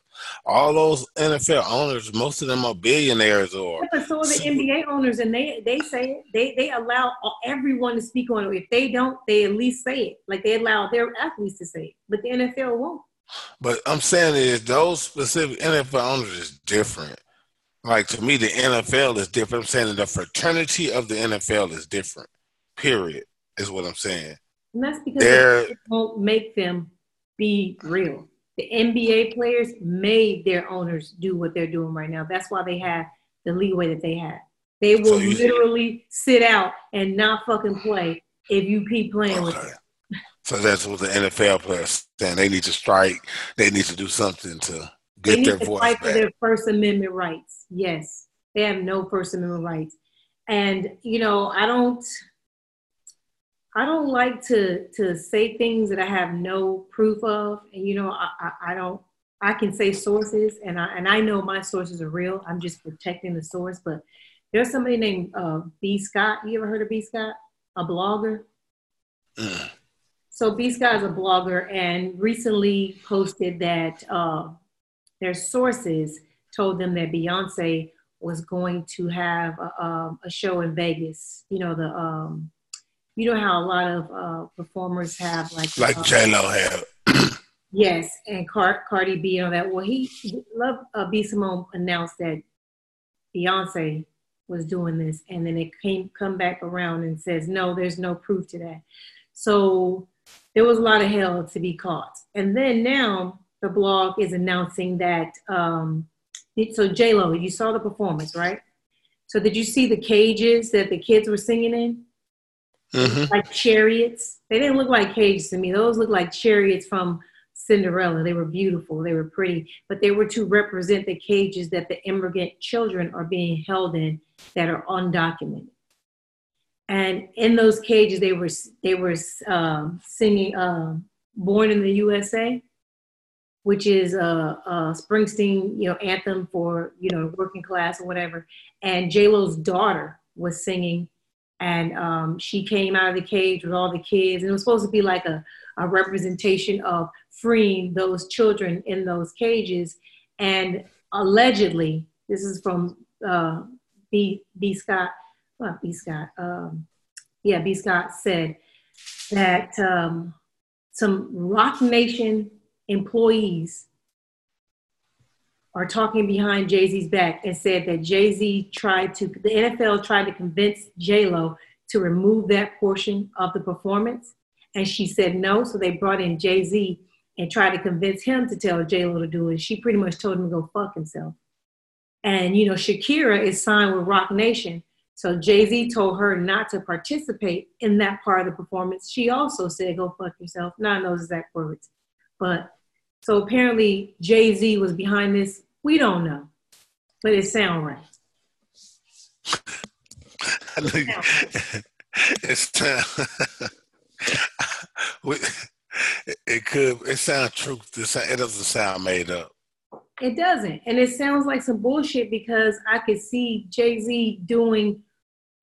All those NFL owners, most of them are billionaires or. Yeah, but so are the NBA owners, and they they say it. They they allow everyone to speak on it. If they don't, they at least say it. Like they allow their athletes to say it, but the NFL won't. But I'm saying is those specific NFL owners is different. Like to me, the NFL is different. I'm saying the fraternity of the NFL is different. Period is what I'm saying. And that's because it won't make them be real. The NBA players made their owners do what they're doing right now. That's why they have the leeway that they have. They will so literally sit out and not fucking play if you keep playing okay. with them. So that's what the NFL players saying. They need to strike. They need to do something to get their to voice fight back. for their First Amendment rights. Yes, they have no First Amendment rights. And you know, I don't. I don't like to to say things that I have no proof of, and you know, I, I, I don't. I can say sources, and I and I know my sources are real. I'm just protecting the source. But there's somebody named uh, B. Scott. You ever heard of B. Scott? A blogger. Mm. So B. Scott is a blogger, and recently posted that uh, their sources told them that Beyonce was going to have a, um, a show in Vegas. You know the um, you know how a lot of uh, performers have like Like uh, J Lo had. Yes, and Car- Cardi B and all that. Well, he Love uh, B Simone announced that Beyonce was doing this, and then it came come back around and says no, there's no proof to that. So there was a lot of hell to be caught, and then now the blog is announcing that. Um, so J Lo, you saw the performance, right? So did you see the cages that the kids were singing in? Hmm like chariots. They didn't look like cages to me. Those looked like chariots from Cinderella. They were beautiful. They were pretty, but they were to represent the cages that the immigrant children are being held in that are undocumented. And in those cages, they were they were um, singing um, "Born in the USA," which is a, a Springsteen you know anthem for you know working class or whatever. And J Lo's daughter was singing and um, she came out of the cage with all the kids. And it was supposed to be like a, a representation of freeing those children in those cages. And allegedly this is from uh, b b scott well, b scott um, yeah b scott said that um, some Roc Nation employees are talking behind Jay-Z's back and said that Jay-Z tried to, the NFL tried to convince J-Lo to remove that portion of the performance. And she said no. So they brought in Jay-Z and tried to convince him to tell J-Lo to do it. She pretty much told him to go fuck himself. And, you know, Shakira is signed with Roc Nation. So Jay-Z told her not to participate in that part of the performance. She also said, go fuck yourself. Not in those exact words. But so apparently Jay-Z was behind this. We don't know, but it sounds right. I know it's we- it could it sounds true. It doesn't sound made up. It doesn't. And it sounds like some bullshit because I could see Jay Z doing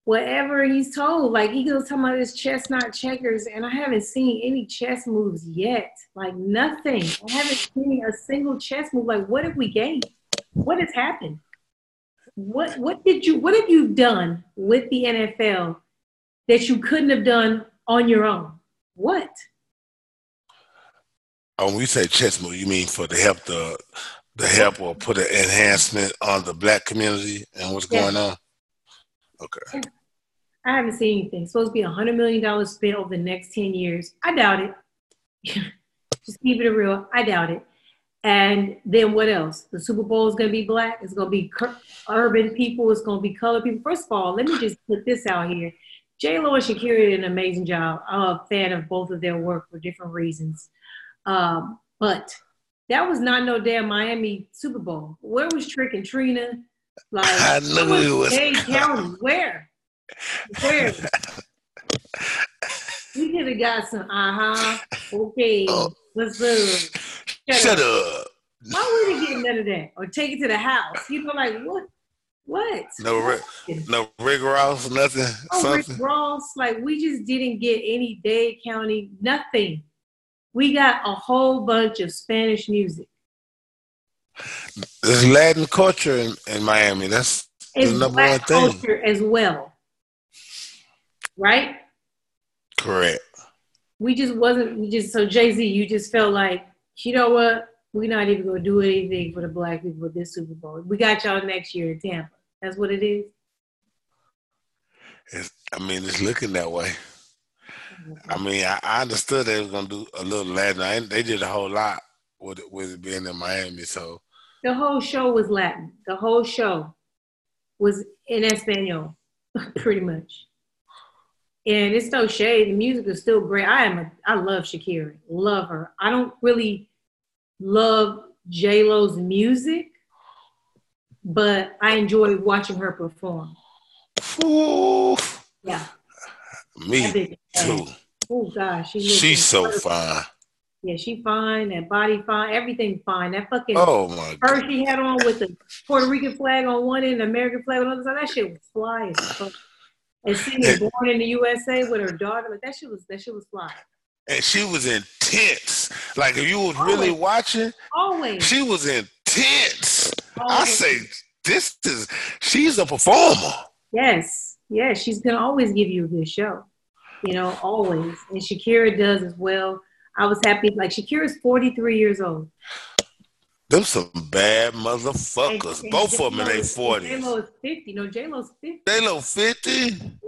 whatever he's told. Like he goes talking about his chestnut checkers, and I haven't seen any chess moves yet. Like nothing. I haven't seen a single chess move. Like what have we gained? What has happened? What what did you what have you done with the NFL that you couldn't have done on your own? What? Oh, when we say chess move, you mean for the help the the help or put an enhancement on the black community and what's Yeah. going on? Okay. I haven't seen anything. It's supposed to be a hundred million dollars spent over the next ten years. I doubt it. Just keep it real. I doubt it. And then what else? The Super Bowl is going to be black. It's going to be cur- urban people. It's going to be colored people. First of all, let me just put this out here. J Lo and Shakira did an amazing job. I'm a fan of both of their work for different reasons. Um, but that was not no damn Miami Super Bowl. Where was Trick and Trina? Like I it was Dade County. Where? Where? We could have got some uh-huh. Okay. Oh. What's up? Shut up. Why would he get none of that? Or take it to the house? You know, like what? What? No Rick, no Rick Ross, nothing, Oh, Rick. Ross, like we just didn't get any Dade County, nothing. We got a whole bunch of Spanish music. There's Latin culture in, in Miami. That's the number one thing. culture as well. Right? Correct. we just wasn't we just so Jay-Z, you just felt like, you know what? We're not even gonna do anything for the black people with this Super Bowl. We got y'all next year in Tampa. That's what it is. It's, I mean, it's looking that way. I mean, I, I understood they was gonna do a little Latin. I, they did a whole lot with with being in Miami. So The whole show was Latin. The whole show was in Espanol, pretty much. And it's no shade. The music is still great. I am a, I love Shakira. Love her. I don't really love J Lo's music, but I enjoy watching her perform. Ooh, Yeah. Me too. Oh gosh, she she's so fine. Yeah, she fine. That body fine. Everything fine. That fucking oh my purse she had on with the Puerto Rican flag on one end, American flag on the other side. That shit was fly as fuck. And her born in the USA with her daughter, like that shit was that shit was fly. And she was intense. Like if you was always. really watching, always she was intense. Always. I say this is she's a performer. Yes, yes, she's gonna always give you a good show. You know, always. And Shakira does as well. I was happy. Like Shakira's 43 years old. Them some bad motherfuckers. And, and Both J-Lo of them in their 40s. J Lo is 50. No, J Lo's 50. J Lo 50?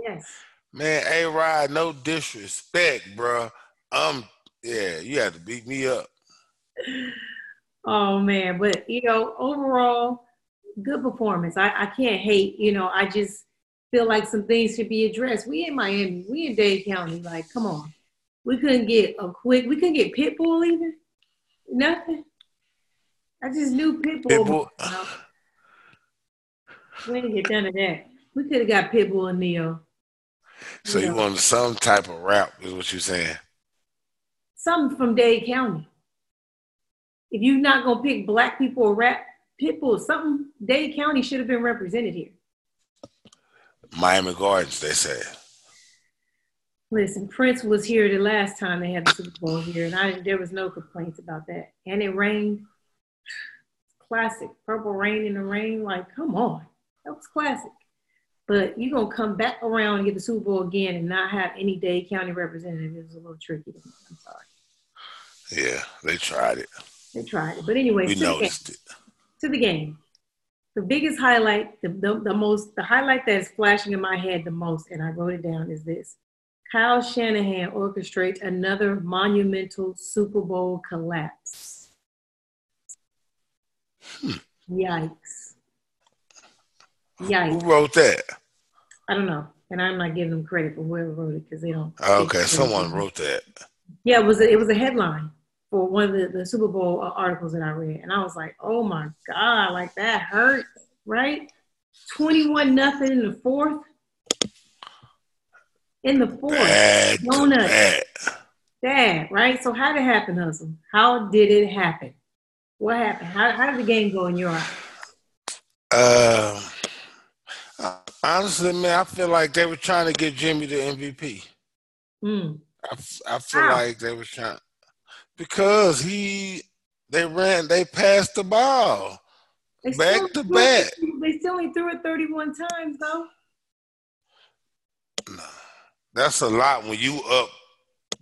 Yes. Man, A Rod, no disrespect, bro. Um, yeah, you have to beat me up. Oh man, but you know, overall, good performance. I, I can't hate, you know, I just feel like some things should be addressed. We in Miami, we in Dade County, like, come on. We couldn't get a quick, we couldn't get Pitbull either. Nothing. I just knew Pitbull. Pitbull. We didn't get none of that. We could have got Pitbull and Ne-Yo. So you, know. wanted some type of rap, is what you're saying? Something from Dade County. If you're not gonna pick black people or rap, Pitbull, something Dade County should have been represented here. Miami Gardens, they say. Listen, Prince was here the last time they had the Super Bowl here, and I, there was no complaints about that. And it rained. Classic. Purple rain in the rain. Like, come on. That was classic. But you're going to come back around and get the Super Bowl again and not have any Dade County representative. It was a little tricky. I'm sorry. Yeah, they tried it. They tried it. But anyway, we noticed it. To the game the biggest highlight, the, the, the, most, the highlight that is flashing in my head the most, and I wrote it down, is this. Kyle Shanahan orchestrates another monumental Super Bowl collapse. Hmm. Yikes. Yikes. Who wrote that? I don't know. And I'm not giving them credit for whoever wrote it because they don't. Okay, someone wrote that. Yeah, it was a, it was a headline for one of the, the Super Bowl uh, articles that I read, and I was like, "Oh my god, like that hurt, right? Twenty-one nothing in the fourth. In the fourth, bad, donuts, bad. bad, right? So how did it happen, Hustle? How did it happen? What happened? How, how did the game go in your eyes? Uh, honestly, man, I feel like they were trying to get Jimmy the MVP. Mm. I, I feel how? like they were trying because he they ran they passed the ball they back to back. They still only threw it 31 times though. No, that's a lot when you up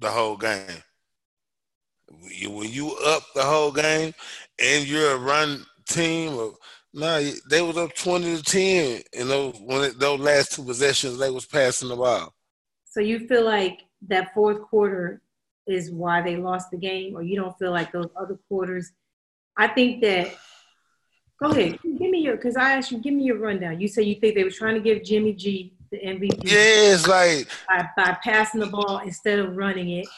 the whole game. When you up the whole game and you're a run team, nah, they was up 20 to 10 in those when it, those last two possessions they was passing the ball. So you feel like that fourth quarter is why they lost the game, or you don't feel like those other quarters. I think that. Go ahead, give me your because I asked you. Give me your rundown. You say you think they were trying to give Jimmy G the MVP. Yeah, it's like by, by passing the ball instead of running it.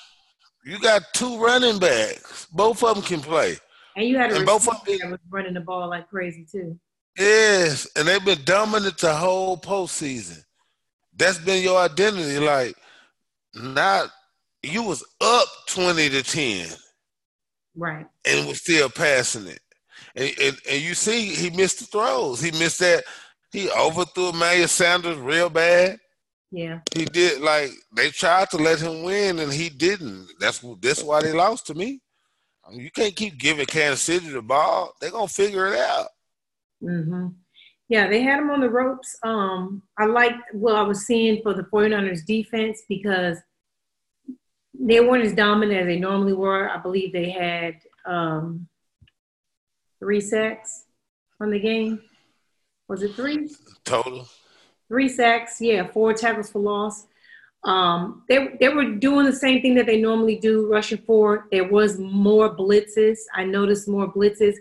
You got two running backs. Both of them can play. And you had a and both of them that was running the ball like crazy too. Yes, and they've been dominant the whole postseason. That's been your identity. Like, not you was up 20 to 10. Right. And was still passing it. And, and, and you see, he missed the throws. He missed that. He overthrew Emmanuel Sanders real bad. Yeah. He did like they tried to let him win and he didn't. That's that's why they lost to me. I mean, you can't keep giving Kansas City the ball. They're gonna figure it out. Mm-hmm. Yeah, they had him on the ropes. Um, I liked what I was seeing for the 49ers defense because – they weren't as dominant as they normally were. I believe they had um, three sacks on the game. Was it three? Total. Three sacks, yeah, four tackles for loss. Um, they, they were doing the same thing that they normally do, rushing forward. There was more blitzes. I noticed more blitzes.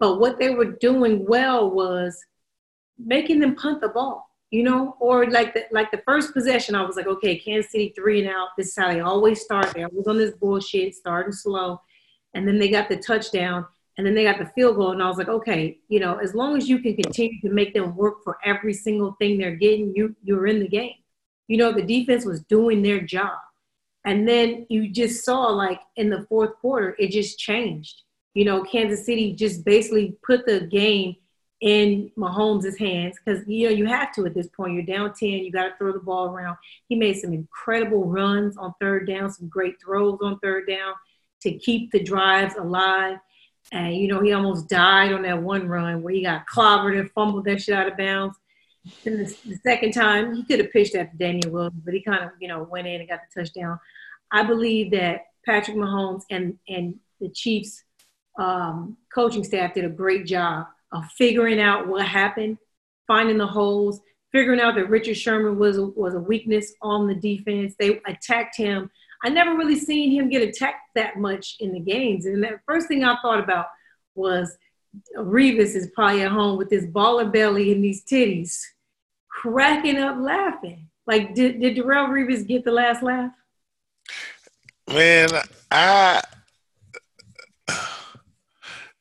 But what they were doing well was making them punt the ball you know, or like the like the first possession, I was like, okay, Kansas City three and out. This is how they always start. They always on this bullshit, starting slow, and then they got the touchdown, and then they got the field goal, and I was like, okay, you know, as long as you can continue to make them work for every single thing they're getting, you you're in the game. You know, the defense was doing their job. And then you just saw like in the fourth quarter, it just changed. You know, Kansas City just basically put the game in Mahomes' hands because you know you have to at this point. You're down 10, you got to throw the ball around. He made some incredible runs on third down, some great throws on third down to keep the drives alive. And you know, he almost died on that one run where he got clobbered and fumbled that shit out of bounds. Then the, the second time, he could have pitched that to Damien Williams, but he kind of, you know, went in and got the touchdown. I believe that Patrick Mahomes and and the Chiefs um, coaching staff did a great job of figuring out what happened, finding the holes, figuring out that Richard Sherman was was a weakness on the defense. They attacked him. I never really seen him get attacked that much in the games. And the first thing I thought about was Revis is probably at home with this baller belly and these titties, cracking up laughing. Like, did, did Darrelle Revis get the last laugh? Man, I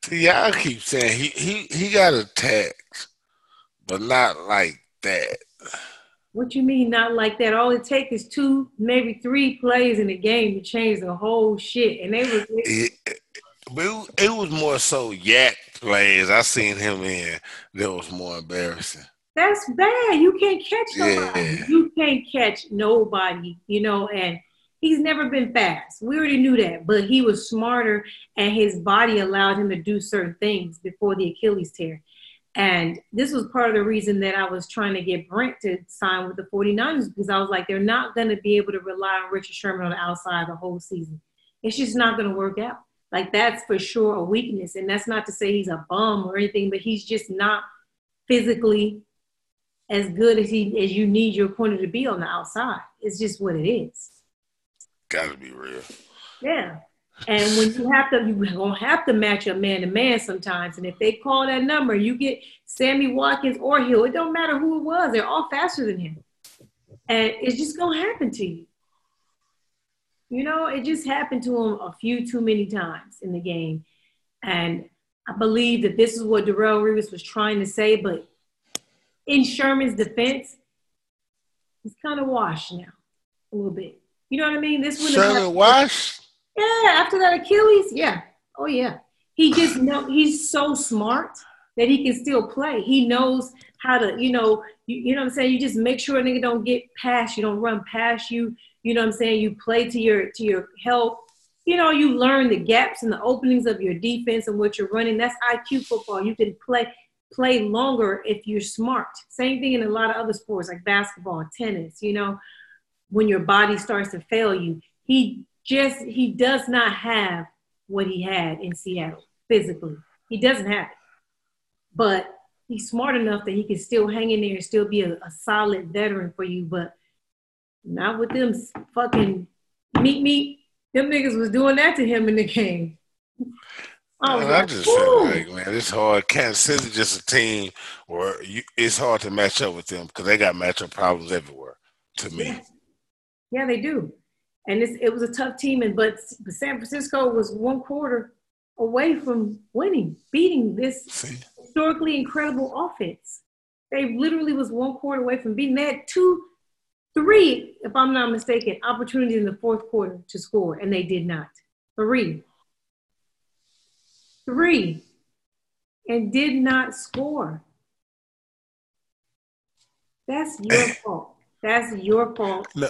see y'all keep saying he he he got attacked, but not like that. What you mean not like that? All it takes is two, maybe three plays in the game to change the whole shit. And they was it, it, it was more so YAC plays I seen him in that was more embarrassing. That's bad. You can't catch nobody. Yeah. You can't catch nobody, you know, and he's never been fast. We already knew that, but he was smarter and his body allowed him to do certain things before the Achilles tear. And this was part of the reason that I was trying to get Brent to sign with the 49ers because I was like, they're not going to be able to rely on Richard Sherman on the outside the whole season. It's just not going to work out. Like, that's for sure a weakness. And that's not to say he's a bum or anything, but he's just not physically as good as he as you need your corner to be on the outside. It's just what it is. Gotta be real. Yeah. And when you have to, you're gonna have to match up man to man sometimes. And if they call that number, you get Sammy Watkins or Hill. It don't matter who it was; they're all faster than him, and it's just gonna happen to you. You know, it just happened to him a few too many times in the game, and I believe that this is what Darrelle Revis was trying to say. But in Sherman's defense, he's kind of washed now, a little bit. You know what I mean? This would Sherman Wash. Yeah, after that Achilles, yeah. Oh yeah. He just know he's so smart that he can still play. He knows how to, you know, you, you know what I'm saying? You just make sure a nigga don't get past you, don't run past you. You know what I'm saying? You play to your to your health. You know, you learn the gaps and the openings of your defense and what you're running. That's IQ football. You can play play longer if you're smart. Same thing in a lot of other sports like basketball, tennis, you know, when your body starts to fail you. He just he does not have what he had in Seattle physically. He doesn't have it. But he's smart enough that he can still hang in there and still be a, a solid veteran for you. But not with them fucking meet meet. Them niggas was doing that to him in the game. Oh, I, Man, I just feel like, man, it's hard. Kansas City just a team where you, it's hard to match up with them because they got matchup problems everywhere. To me. Yeah, they do. And it was a tough team, and but San Francisco was one quarter away from winning, beating this see, historically incredible offense. They literally was one quarter away from beating. They had two, three, if I'm not mistaken, opportunities in the fourth quarter to score, and they did not. Three. Three. And did not score. That's your fault. That's your fault. is-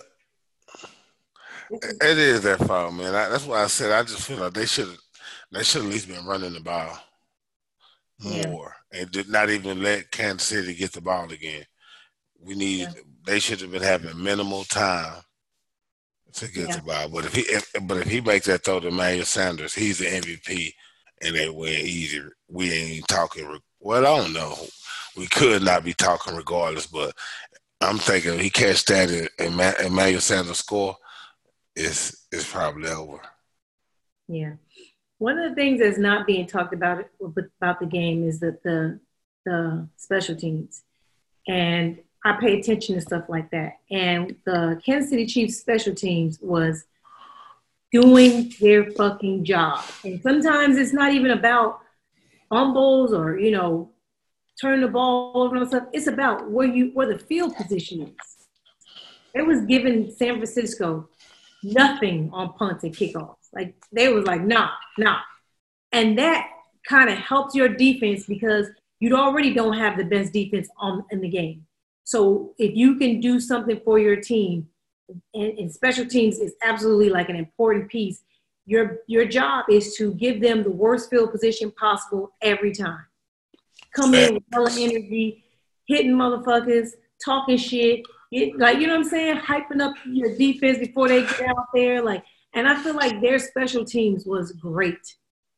it is their fault, man. I, that's why I said I just feel like they should they should at least been running the ball Yeah. more and did not even let Kansas City get the ball again. We need Yeah. they should have been having minimal time to get Yeah. the ball. But if he if, but if he makes that throw to Emmanuel Sanders, he's the MVP and they win easy. We ain't talking. Well, I don't know. We could not be talking regardless, but I'm thinking if he catch that and Emma- Emmanuel Sanders score, it's it's probably over. Yeah. One of the things that's not being talked about about the game is that the the special teams, and I pay attention to stuff like that. And the Kansas City Chiefs special teams was doing their fucking job. And sometimes it's not even about fumbles or you know turning the ball over and stuff. It's about where you where the field position is. It was giving San Francisco nothing on punts and kickoffs. Like they was like, nah, nah. And that kind of helps your defense because you already don't have the best defense on in the game. So if you can do something for your team, and, and special teams is absolutely like an important piece. Your your job is to give them the worst field position possible every time. Come in with hella energy, hitting motherfuckers, talking shit, like you know what I'm saying, hyping up your defense before they get out there. Like, and I feel like their special teams was great.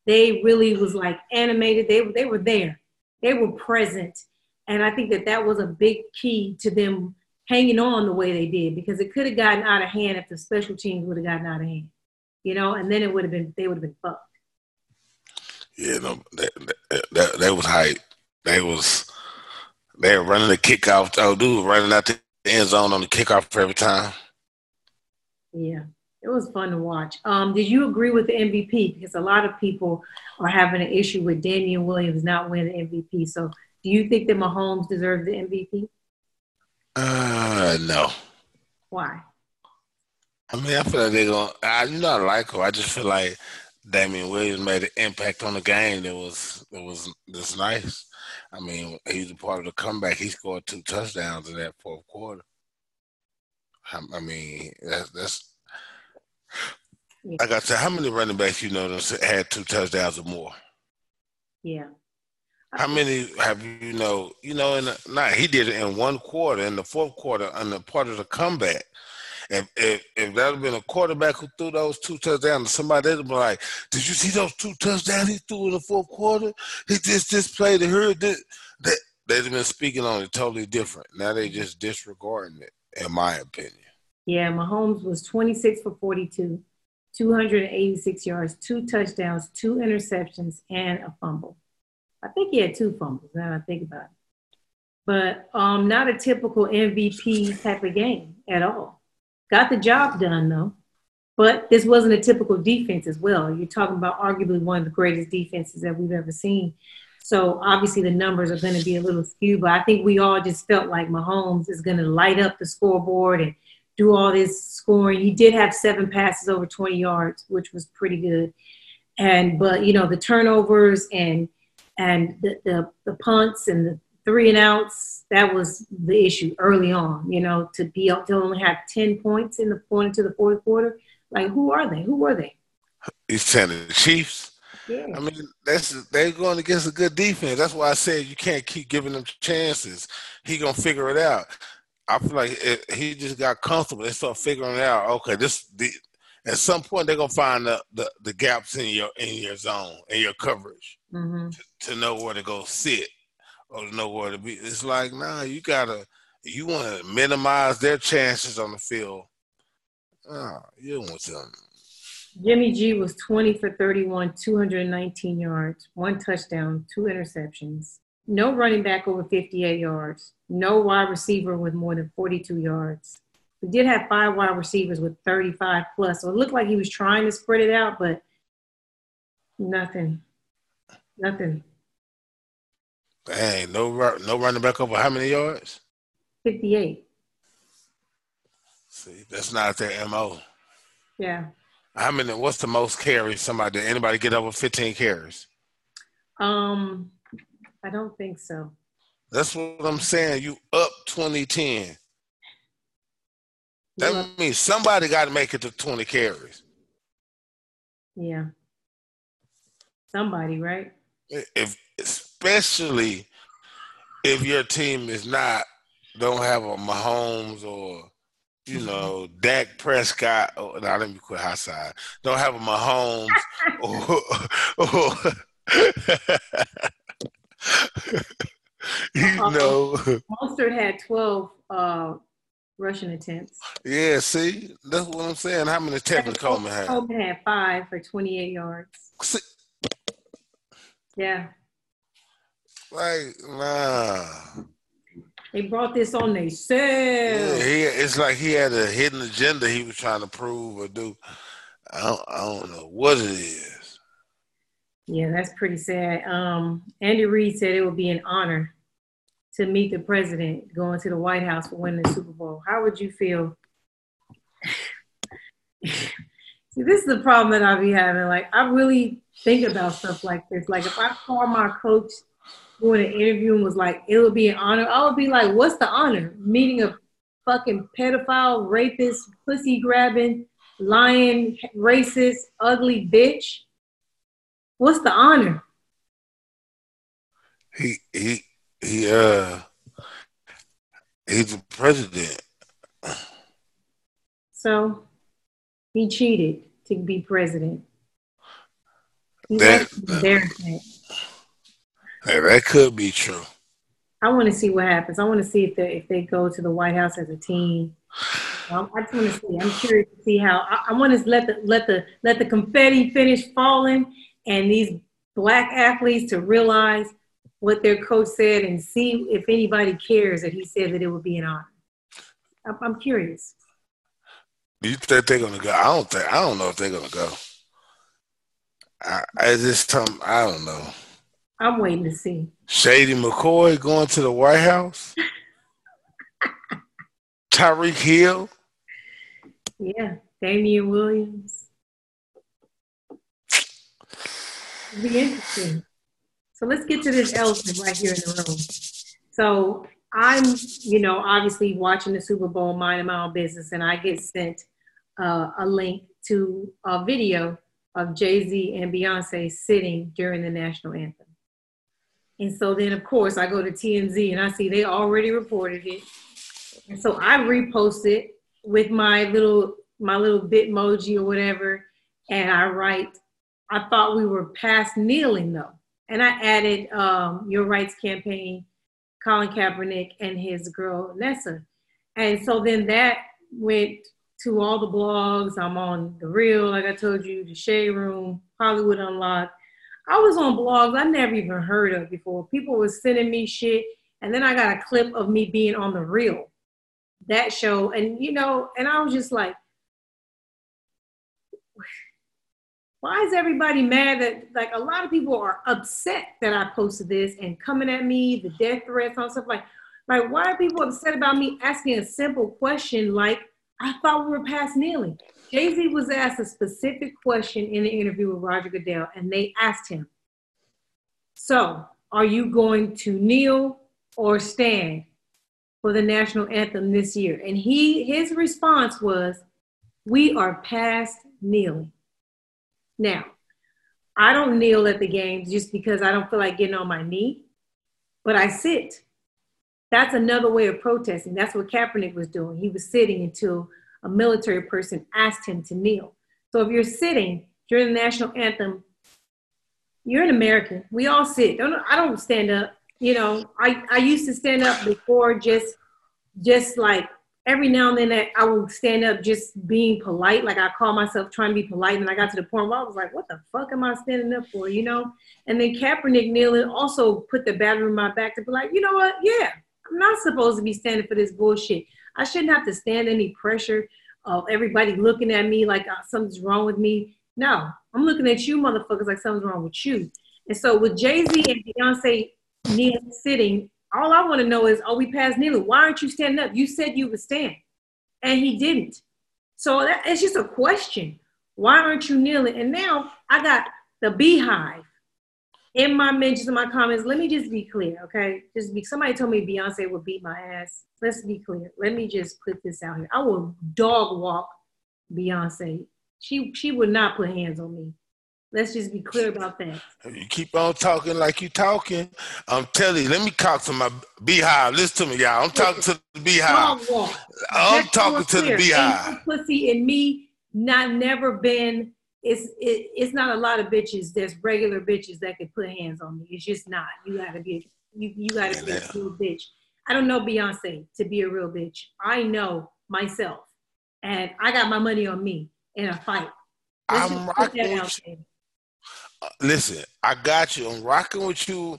They really was like animated. They they were there. They were present, and I think that that was a big key to them hanging on the way they did because it could have gotten out of hand if the special teams would have gotten out of hand, you know, and then it would have been they would have been fucked. Yeah, no, that that, that, that was hype. They was they were running the kickoff. Oh, dude, running out the end zone on the kickoff every time. Yeah, it was fun to watch. Um, did you agree with the MVP? Because a lot of people are having an issue with Damien Williams not winning the MVP. So, do you think that Mahomes deserves the MVP? Uh, no. Why? I mean, I feel like they're going. I you know I like her. I just feel like Damien Williams made an impact on the game that was that was that's nice. I mean, he's a part of the comeback. He scored two touchdowns in that fourth quarter. I, I mean, that's that's. Like I said, how many running backs you know that had two touchdowns or more? Yeah. How many have you know? You know, in the, nah, he did it in one quarter, in the fourth quarter, on the part of the comeback. If if, if that had been a quarterback who threw those two touchdowns, somebody they'd be like, "Did you see those two touchdowns he threw in the fourth quarter? He just just played. Heard. That they'd have been speaking on it totally different. Now they just disregarding it, in my opinion. Yeah, Mahomes was 26 for 42, 286 yards, two touchdowns, two interceptions, and a fumble. I think he had two fumbles now I think about it. But um, not a typical MVP type of game at all. Got the job done though. But this wasn't a typical defense as well. You're talking about arguably one of the greatest defenses that we've ever seen. So obviously the numbers are going to be a little skewed, but I think we all just felt like Mahomes is going to light up the scoreboard and do all this scoring. He did have seven passes over 20 yards, which was pretty good. And but you know the turnovers and and the, the, the punts and the three and outs, that was the issue early on, you know, to be to only have 10 points in the point into the fourth quarter. Like, who are they? Who were they? He's saying the Chiefs. Yeah. I mean, that's they're going against a good defense. That's why I said you can't keep giving them chances. He gonna figure it out. I feel like it, he just got comfortable. They start figuring out. Okay, this the, at some point they're gonna find the, the, the gaps in your in your zone in your coverage mm-hmm. to, to, know where to go sit or know to be. It's like nah, you gotta you want to minimize their chances on the field. Ah, you want them. Jimmy G was 20 for 31, 219 yards, one touchdown, two interceptions. No running back over 58 yards. No wide receiver with more than 42 yards. We did have five wide receivers with 35 plus. So it looked like he was trying to spread it out, but nothing. Nothing. Hey, no no running back over how many yards? 58. See, that's not their MO. Yeah. How many what's the most carries somebody did anybody get over 15 carries? Um I don't think so. That's what I'm saying. You up 2010. That yeah. means somebody got to make it to 20 carries. Yeah. Somebody, right? If especially if your team is not don't have a Mahomes or you mm-hmm. know Dak Prescott or now let me quit high side. Don't have a Mahomes or, or you know Mostert had 12 uh, rushing attempts. Yeah, see, that's what I'm saying. How many attempts Coleman had? Coleman had five for 28 yards. See? Yeah. Like, nah. They brought this on themselves. Yeah, he, it's like he had a hidden agenda he was trying to prove or do. I don't, I don't know what it is. Yeah, that's pretty sad. Um, Andy Reid said it would be an honor to meet the president going to the White House for winning the Super Bowl. How would you feel See, this is the problem that I be having. Like, I really think about stuff like this. Like, if I call my coach doing an interview and was like, it would be an honor, I would be like, what's the honor? Meeting a fucking pedophile, rapist, pussy grabbing, lying, racist, ugly bitch? What's the honor? He he he uh he's the president. So he cheated to be president. He That- embarrassment. Hey, that could be true. I want to see what happens. I want to see if they if they go to the White House as a team. Um, I just want to see. I'm curious to see how. I, I want to let the let the let the confetti finish falling, and these black athletes to realize what their coach said, and see if anybody cares that he said that it would be an honor. I'm, I'm curious. Do you think they're gonna go? I don't think. I don't know if they're gonna go. I, I just time. I don't know. I'm waiting to see. Shady McCoy going to the White House. Tyreek Hill. Yeah, Damien Williams. It'll be interesting. So let's get to this elephant right here in the room. So I'm, you know, obviously watching the Super Bowl, minding my own business, and I get sent uh, a link to a video of Jay Z and Beyonce sitting during the national anthem. And so then, of course, I go to TMZ and I see they already reported it. And so I repost it with my little my little bitmoji or whatever, and I write, I thought we were past kneeling though. And I added um, Your Rights Campaign, Colin Kaepernick, and his girl Nessa. And so then that went to all the blogs. I'm on The Real, like I told you, The Shade Room, Hollywood Unlocked. I was on blogs I never even heard of before. People were sending me shit. And then I got a clip of me being on The Real, that show. And, you know, and I was just like, why is everybody mad that like a lot of people are upset that I posted this and coming at me, the death threats and stuff like like why are people upset about me asking a simple question like I thought we were past kneeling? Jay-Z was asked a specific question in the interview with Roger Goodell, and they asked him, So are you going to kneel or stand for the national anthem this year? And he his response was, We are past kneeling. Now, I don't kneel at the games just because I don't feel like getting on my knee, but I sit. That's another way of protesting. That's what Kaepernick was doing. He was sitting until a military person asked him to kneel. So if you're sitting during the national anthem, you're an American. We all sit. Don't, I don't stand up. You know, I, I used to stand up before just just like every now and then I will stand up just being polite. Like I call myself trying to be polite. And I got to the point where I was like, what the fuck am I standing up for? You know? And then Kaepernick kneeling also put the battery in my back to be like, you know what? Yeah, I'm not supposed to be standing for this bullshit. I shouldn't have to stand any pressure of everybody looking at me like uh, something's wrong with me. No, I'm looking at you motherfuckers like something's wrong with you. And so with Jay-Z and Beyonce kneel, sitting, all I want to know is, are we past kneeling? Why aren't you standing up? You said you would stand, and he didn't. So that, it's just a question. Why aren't you kneeling? And now I got the Beyhive in my mentions in my comments. Let me just be clear, okay? Just be somebody told me Beyonce would beat my ass. Let's be clear. Let me just put this out here. I will dog walk Beyonce. She she would not put hands on me. Let's just be clear about that. You keep on talking like you talking. I'm telling you. Let me talk to my Beyhive. Listen to me, y'all. I'm talking to the Beyhive. Dog walk. I'm talking to the Beyhive. ain't pussy in me, not never been. It's it, it's not a lot of bitches. There's regular bitches that could put hands on me. It's just not. You gotta be you you gotta be a real bitch. I don't know Beyonce to be a real bitch. I know myself, and I got my money on me in a fight. Let's I'm rocking with you. there. Uh, listen, I got you. I'm rocking with you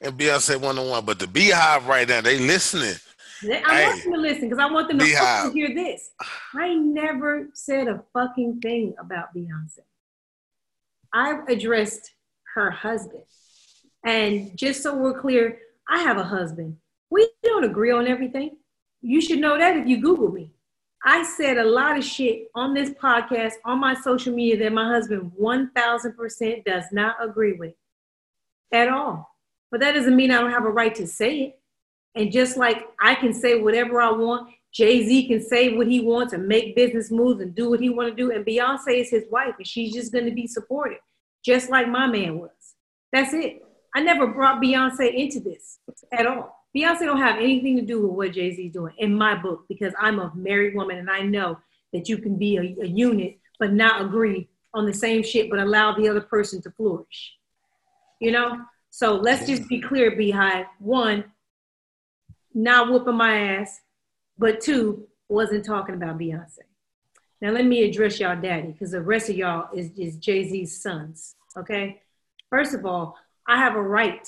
and Beyonce one on one. But the Beyhive right now, they listening. I want them to listen because I want them to Beyhive. hear this. I never said a fucking thing about Beyonce. I've addressed her husband. And just so we're clear, I have a husband. We don't agree on everything. You should know that if you Google me. I said a lot of shit on this podcast, on my social media that my husband 1000% does not agree with at all. But that doesn't mean I don't have a right to say it. And just like I can say whatever I want, Jay Z can say what he wants and make business moves and do what he want to do. And Beyonce is his wife, and she's just going to be supported, just like my man was. That's it. I never brought Beyonce into this at all. Beyonce don't have anything to do with what Jay Z's doing in my book because I'm a married woman and I know that you can be a, a unit but not agree on the same shit, but allow the other person to flourish. You know. So let's just be clear, Beyhive. One, not whooping my ass, but two, wasn't talking about Beyonce. Now let me address y'all daddy, because the rest of y'all is, is Jay-Z's sons. Okay. First of all, I have a right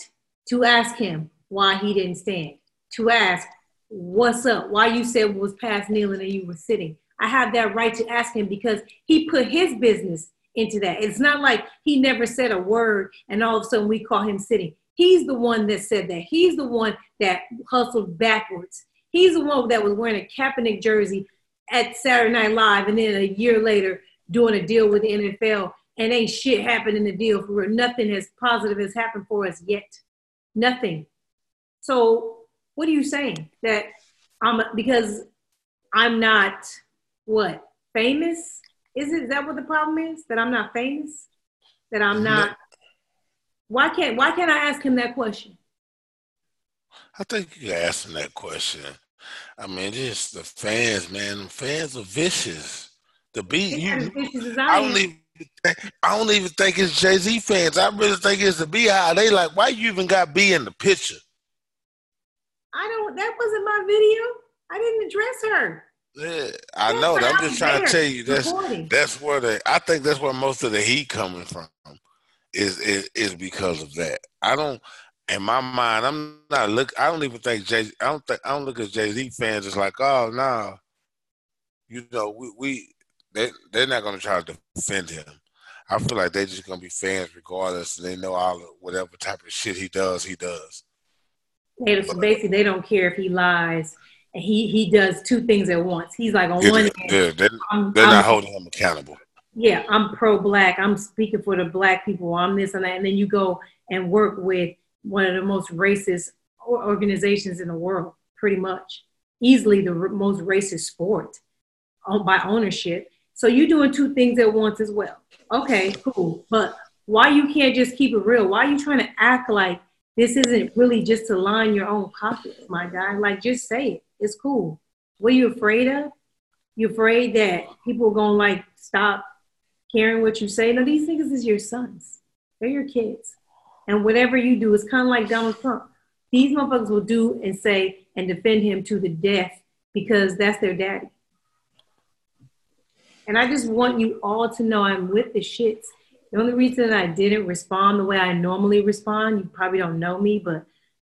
to ask him why he didn't stand, to ask, what's up? Why you said was past kneeling and you were sitting. I have that right to ask him because he put his business into that. It's not like he never said a word and all of a sudden we call him sitting. He's the one that said that. He's the one that hustled backwards. He's the one that was wearing a Kaepernick jersey at Saturday Night Live and then a year later doing a deal with the NFL and ain't shit happened in the deal for real. Nothing as positive has happened for us yet. Nothing. So what are you saying? That I'm because I'm not what famous? Is it is that what the problem is? That I'm not famous? That I'm not why can't why can't I ask him that question? I think you're asking that question. I mean, just the fans, man. The fans are vicious. The beat, you, I, I don't even. Think, I don't even think it's Jay Z fans. I really think it's the Beyhive. They like, why you even got B in the picture? I don't. That wasn't my video. I didn't address her. Yeah, I that's know. I'm just trying to tell you that's recording. that's where the I think that's where most of the heat coming from is is, is because of that. I don't in my mind, I'm not look. I don't even think Jay. I don't think I don't look at Jay Z fans as like, oh no, nah. you know, we we they they're not gonna try to defend him. I feel like they're just gonna be fans regardless. and They know all of whatever type of shit he does, he does. They, basically, they don't care if he lies. And he he does two things at once. He's like on yeah, one hand, they're, they're, they're not holding him accountable yeah, I'm pro black. I'm speaking for the black people. I'm this and that. And then you go and work with one of the most racist organizations in the world, pretty much. Easily the most racist sport by ownership. So you're doing two things at once as well. Okay, cool. But why you can't just keep it real? Why are you trying to act like this isn't really just to line your own pockets, my guy? Like just say it. It's cool. What are you afraid of? You're afraid that people are gonna like stop caring what you say. Now, these niggas is your sons. They're your kids. And whatever you do, it's kind of like Donald Trump. These motherfuckers will do and say and defend him to the death because that's their daddy. And I just want you all to know I'm with the shits. The only reason I didn't respond the way I normally respond, you probably don't know me, but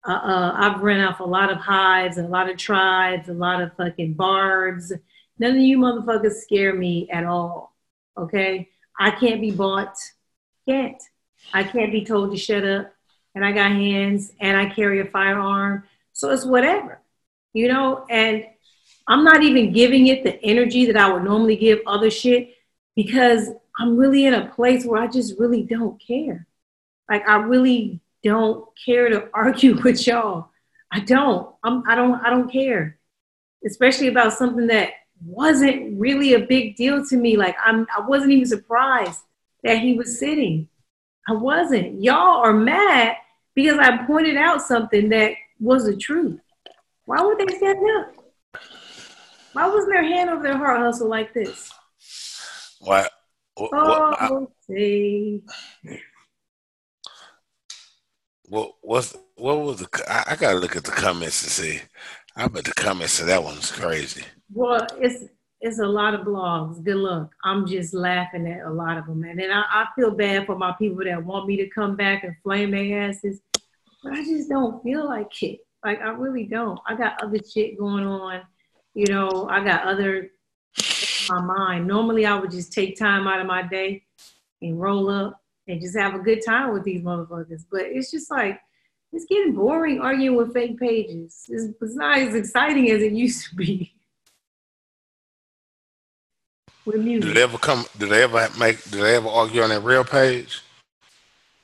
uh, uh, I've run off a lot of hives, a lot of tribes, a lot of fucking bards. None of you motherfuckers scare me at all. Okay, I can't be bought. Can't. I can't be told to shut up. And I got hands and I carry a firearm. So it's whatever, you know. And I'm not even giving it the energy that I would normally give other shit because I'm really in a place where I just really don't care. Like I really don't care to argue with y'all. I don't. I'm, I don't. I don't care, especially about something that wasn't really a big deal to me. Like I'm, I wasn't even surprised that he was sitting. I wasn't. Y'all are mad because I pointed out something that was the truth. Why would they stand up? Why wasn't their hand over their heart hustle like this? What? what, what oh, I, what what's what was the? I, I, gotta look at the comments to see. I bet the comments to that one's crazy. Well, it's it's a lot of blogs. Good luck. I'm just laughing at a lot of them, and then I, I feel bad for my people that want me to come back and flame their asses, but I just don't feel like it. Like I really don't. I got other shit going on. You know, I got other my mind. Normally, I would just take time out of my day and roll up and just have a good time with these motherfuckers. But it's just like it's getting boring arguing with fake pages. It's, it's not as exciting as it used to be. Music. Do they ever come? Do they ever make? Do they ever argue on their real page?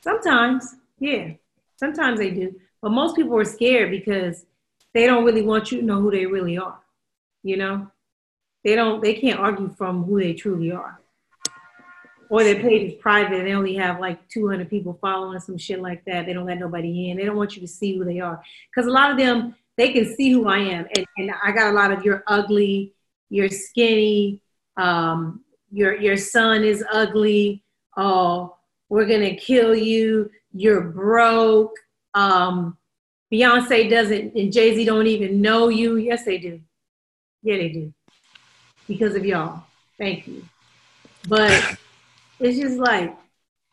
Sometimes, yeah. Sometimes they do. But most people are scared because they don't really want you to know who they really are. You know? They don't they can't argue from who they truly are. Or their page is private and they only have like 200 people following some shit like that. They don't let nobody in. They don't want you to see who they are. Because a lot of them, they can see who I am. And, and I got a lot of you're ugly, you're skinny, um, your your son is ugly. Oh, we're gonna kill you. You're broke. Um, Beyonce doesn't, and Jay Z don't even know you. Yes, they do. Yeah, they do. Because of y'all. Thank you. But it's just like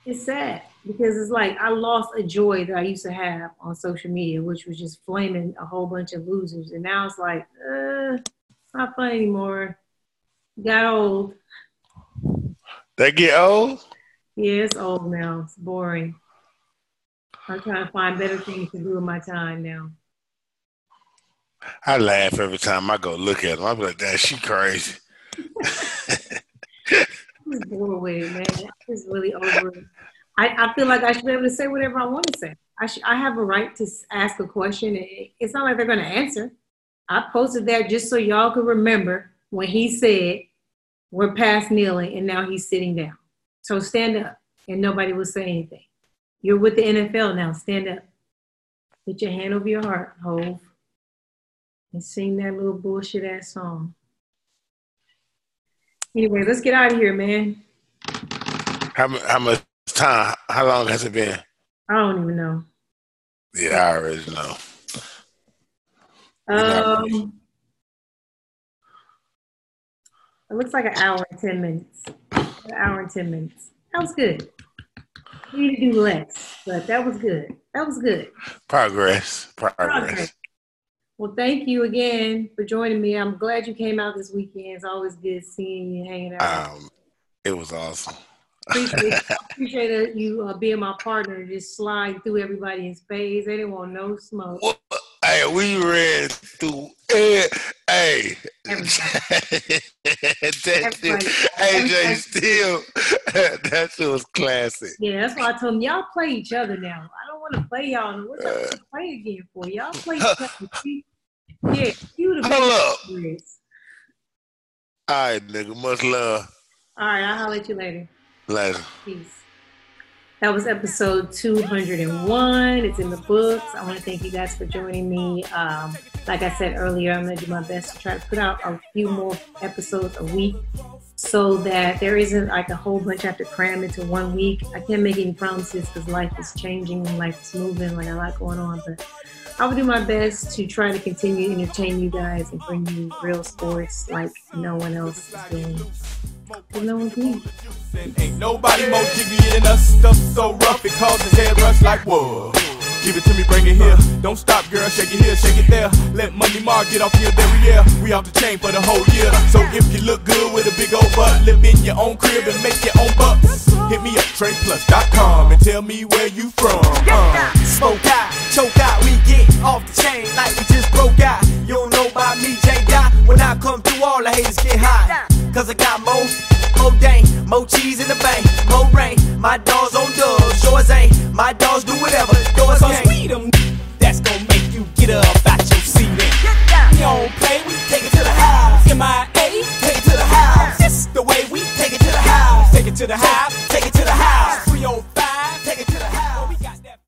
it's sad because it's like I lost a joy that I used to have on social media, which was just flaming a whole bunch of losers, and now it's like, uh, it's not fun anymore. Got old. They get old. Yeah, it's old now. It's boring. I'm trying to find better things to do with my time now. I laugh every time I go look at them. I'm like, "That she crazy." I'm bored with it, man. I'm really over. I, I feel like I should be able to say whatever I want to say. I should, I have a right to ask a question. It's not like they're going to answer. I posted that just so y'all could remember when he said, "We're past kneeling," and now he's sitting down. So stand up, and nobody will say anything. You're with the NFL now. Stand up. Put your hand over your heart, Hove, and sing that little bullshit ass song. Anyway, let's get out of here, man. How, how much time? How long has it been? I don't even know. Yeah, I already know. Um, it looks like an hour and ten minutes. An hour and ten minutes. That was good. We need to do less, but that was good. That was good. Progress. Progress. Well, thank you again for joining me. I'm glad you came out this weekend. It's always good seeing you, hanging out. Um, it was awesome. appreciate, appreciate you uh, being my partner, just slide through everybody's phase. They didn't want no smoke. Hey, we ran through. eh, Hey, that Everybody. AJ still. that shit was classic. Yeah, that's why I told them y'all play each other now. I don't want to play y'all. What y'all to play again for? Y'all play each other. Yeah, you the Hold up. All right, nigga. Much love. All right, I'll holler at you later. Later. Peace. That was episode 201. It's in the books. I want to thank you guys for joining me. Um, like I said earlier, I'm going to do my best to try to put out a few more episodes a week so that there isn't like a whole bunch I have to cram into one week. I can't make any promises because life is changing and life is moving, like a lot going on. But I will do my best to try to continue to entertain you guys and bring you real sports like no one else is doing. Ain't nobody more jiggy than us. Stuff so rough it causes head rush like whoa. Give it to me, bring it here. Don't stop, girl. Shake it here, shake it there. Let Money Mark get off your derriere. We off the chain for the whole year. So if you look good with a big old butt, live in your own crib and make your own bucks. Hit me up, TreyPlus.com, and tell me where you from. Uh. Smoke out, choke out, we get off the chain like we just broke out. You don't know about me, J. Dot. When I come through, all the haters get hot. Cause I got more, more dang, more cheese in the bank, more rain. My dogs on dubs, yours ain't. My dogs do whatever, yours can't. we them, that's gonna make you get up out your seat. We don't play, we take it to the house. M.I. Take it to the house. Take it to the house. 305. Take it to the house.